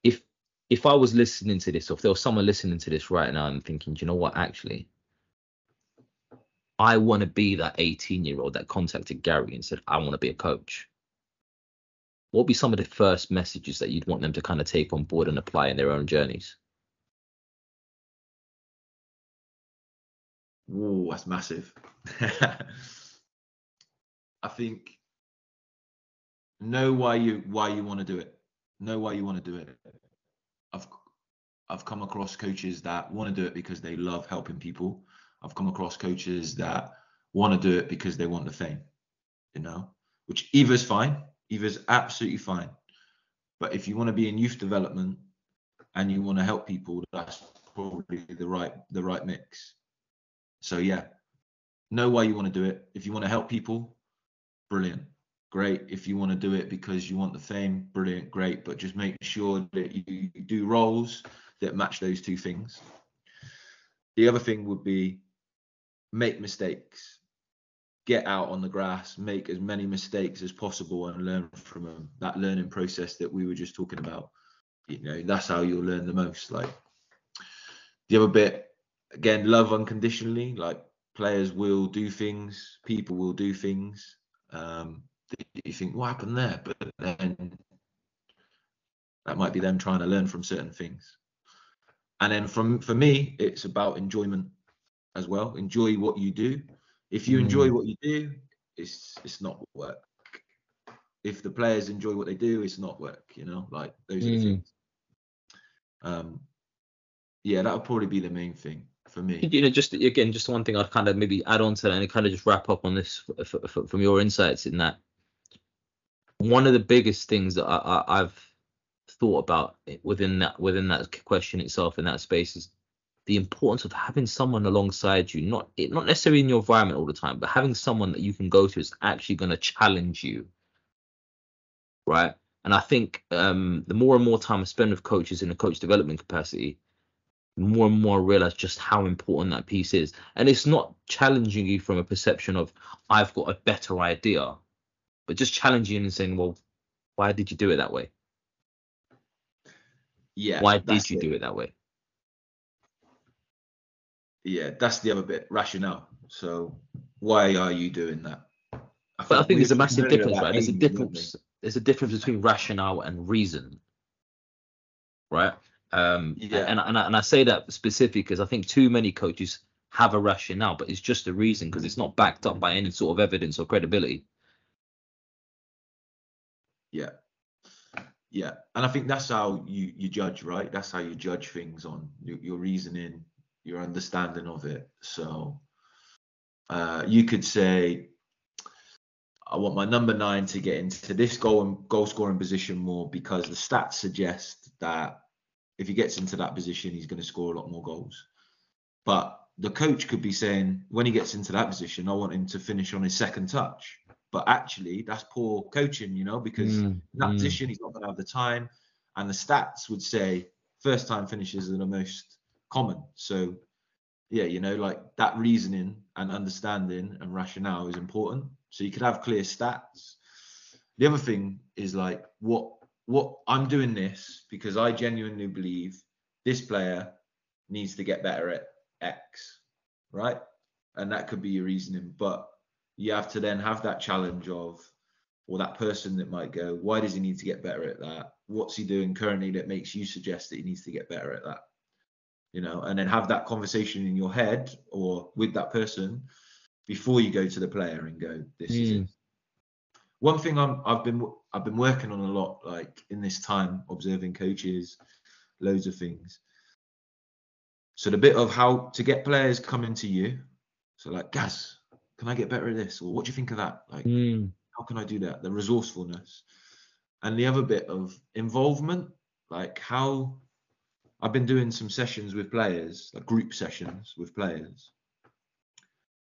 If if I was listening to this, or if there was someone listening to this right now and thinking, you know what, actually, I want to be that 18 year old that contacted Gary and said, I want to be a coach. What would be some of the first messages that you'd want them to kind of take on board and apply in their own journeys? Oh, that's massive. <laughs> I think know why you why you want to do it. Know why you want to do it. I've I've come across coaches that want to do it because they love helping people I've come across coaches that want to do it because they want the fame, you know, which either's fine, either's absolutely fine. But if you want to be in youth development and you want to help people, that's probably the right the right mix. So yeah, know why you want to do it. If you want to help people, brilliant, great. If you want to do it because you want the fame, brilliant, great. But just make sure that you do roles that match those two things. The other thing would be make mistakes, get out on the grass, make as many mistakes as possible, and learn from them. That learning process that we were just talking about, you know, that's how you'll learn the most. Like the other bit, again, love unconditionally. Like players will do things, people will do things. Um, you think, what happened there? But then that might be them trying to learn from certain things. And then from for me, it's about enjoyment as well. Enjoy what you do. If you enjoy what you do, it's it's not work. If the players enjoy what they do, it's not work. You know, like those mm. are the mm. things. Um, yeah, that would probably be the main thing for me. You know, just again, just one thing I'd kind of maybe add on to that and kind of just wrap up on this f- f- from your insights in that. One of the biggest things that I, I, I've thought about within that within that question itself in that space is the importance of having someone alongside you, not not necessarily in your environment all the time, but having someone that you can go to is actually going to challenge you, right? And I think um, the more and more time I spend with coaches in a coach development capacity, more and more I realize just how important that piece is. And it's not challenging you from a perception of I've got a better idea, but just challenging you and saying, well, why did you do it that way? Yeah. Why did you it. do it that way? Yeah, that's the other bit rationale. So why are you doing that? I but I think there's a massive difference, right? There's a difference. There's a difference between rationale and reason, right? Um, yeah. And and I, and I say that specifically because I think too many coaches have a rationale, but it's just a reason because it's not backed up by any sort of evidence or credibility. Yeah, yeah, and I think that's how you you judge, right? That's how you judge things on your, your reasoning, your understanding of it. So uh, you could say, I want my number nine to get into this goal and goal scoring position more because the stats suggest that if he gets into that position, he's going to score a lot more goals. But the coach could be saying, when he gets into that position, I want him to finish on his second touch. But actually, that's poor coaching, you know, because mm, in that mm. position, he's not going to have the time. And the stats would say first time finishes are the most common. So yeah, you know, like that reasoning and understanding and rationale is important. So you could have clear stats. The other thing is like what what I'm doing this because I genuinely believe this player needs to get better at X, right? And that could be your reasoning, but you have to then have that challenge of or that person that might go, why does he need to get better at that? What's he doing currently that makes you suggest that he needs to get better at that? You know, and then have that conversation in your head or with that person before you go to the player and go, this mm. is it. One thing I'm, I've been I've been working on a lot, like in this time, observing coaches, loads of things. So the bit of how to get players coming to you. So like, Gaz, can I get better at this? Or what do you think of that? Like, mm how can I do that? The resourcefulness. And the other bit of involvement, like how I've been doing some sessions with players, like group sessions with players,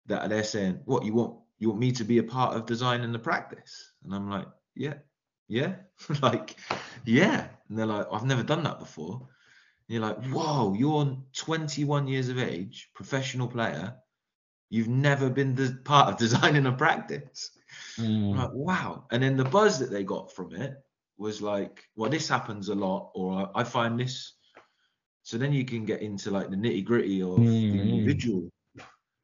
that they're saying, What you want you want me to be a part of designing the practice? And I'm like, Yeah, yeah. <laughs> like, yeah. And they're like, I've never done that before. And you're like, whoa, you're 21 years of age, professional player. You've never been the part of <laughs> designing a practice. Mm. Like, wow. And then the buzz that they got from it was like, well, this happens a lot, or I, I find this. So then you can get into like the nitty gritty of mm. the individual.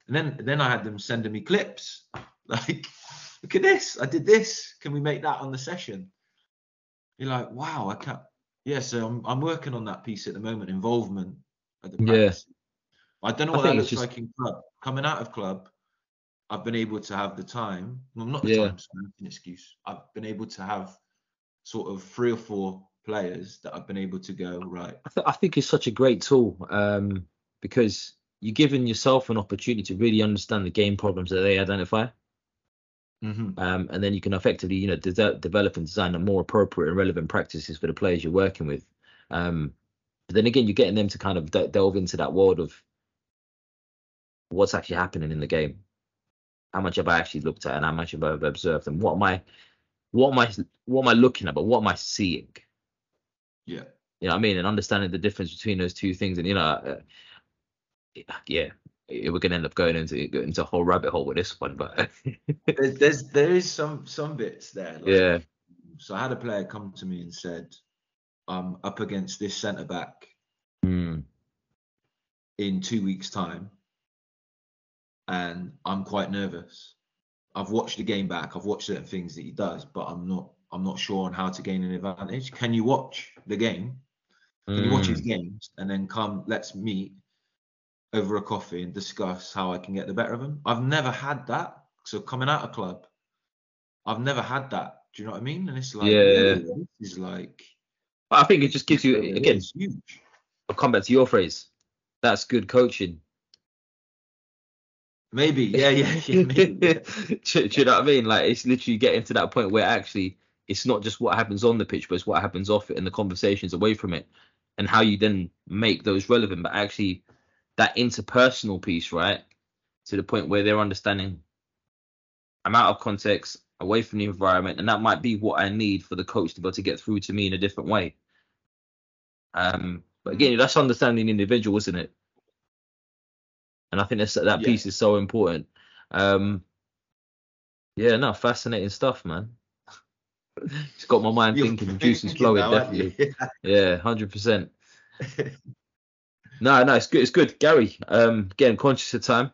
And then then I had them sending me clips. <laughs> Like, look at this. I did this. Can we make that on the session? You're like, wow, I can't. Yeah, so I'm I'm working on that piece at the moment, involvement at the practice. Yeah. I don't know what that looks just... like in club. Coming out of club, I've been able to have the time. Well, not the yeah. time, sorry, an excuse. I've been able to have sort of three or four players that I've been able to go right. I, th- I think it's such a great tool um, because you're giving yourself an opportunity to really understand the game problems that they identify. Mm-hmm. Um, and then you can effectively, you know, de- develop and design a more appropriate and relevant practices for the players you're working with. Um, but then again, you're getting them to kind of de- delve into that world of what's actually happening in the game how much have I actually looked at and how much have I observed and what am I what am I what am I looking at but what am I seeing yeah you know what I mean and understanding the difference between those two things and you know uh, yeah we're gonna end up going into into a whole rabbit hole with this one but <laughs> there's, there's there is some some bits there like, yeah so I had a player come to me and said I'm up against this centre back mm. in two weeks time and I'm quite nervous. I've watched the game back. I've watched certain things that he does, but I'm not. I'm not sure on how to gain an advantage. Can you watch the game? Can mm. you watch his hmm. games and then come? Let's meet over a coffee and discuss how I can get the better of him. I've never had that. So coming out of club, I've never had that. Do you know what I mean? And it's like, yeah, it's like. I think it just gives you again. Huge. I'll come back to your phrase. That's good coaching. Maybe, yeah, yeah, yeah. Maybe, yeah. <laughs> do, do, you know what I mean? Like it's literally getting to that point where actually it's not just what happens on the pitch, but it's what happens off it and the conversations away from it, and how you then make those relevant. But actually, that interpersonal piece, right, to the point where they're understanding, I'm out of context, away from the environment, and that might be what I need for the coach to be able to get through to me in a different way. Um, but again, that's understanding the individual, isn't it? and I think that's, that yeah. piece is so important. Um, yeah, no, fascinating stuff, man. It's got my mind You're thinking, juice is flowing, definitely. Yeah, hundred percent. No, no, it's good. It's good, Gary. Um, again, conscious of time.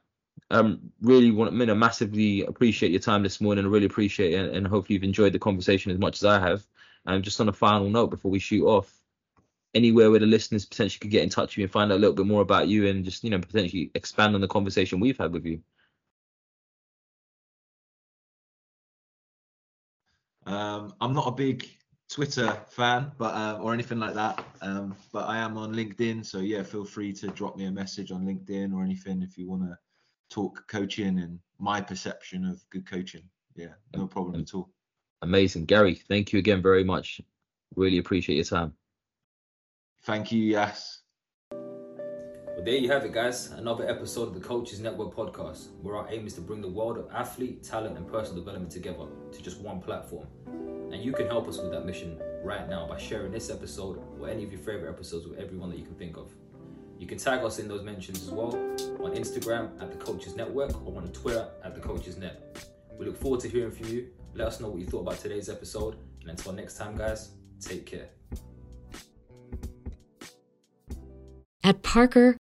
Um, really want to massively appreciate your time this morning. I really appreciate it, and hopefully you've enjoyed the conversation as much as I have. And um, just on a final note before we shoot off, anywhere where the listeners potentially could get in touch with you and find out a little bit more about you and just you know potentially expand on the conversation we've had with you um, i'm not a big twitter fan but uh, or anything like that. Um, but i am on linkedin so yeah feel free to drop me a message on linkedin or anything if you want to talk coaching and my perception of good coaching. Yeah no problem at all. Amazing. Gary thank you again very much. Really appreciate your time. Thank you, Yas. Well, there you have it, guys. Another episode of the Coaches Network podcast, where our aim is to bring the world of athlete, talent, and personal development together to just one platform. And you can help us with that mission right now by sharing this episode or any of your favorite episodes with everyone that you can think of. You can tag us in those mentions as well on Instagram at the Coaches Network or on Twitter at the Coaches Net. We look forward to hearing from you. Let us know what you thought about today's episode. And until next time, guys, take care. At Parker,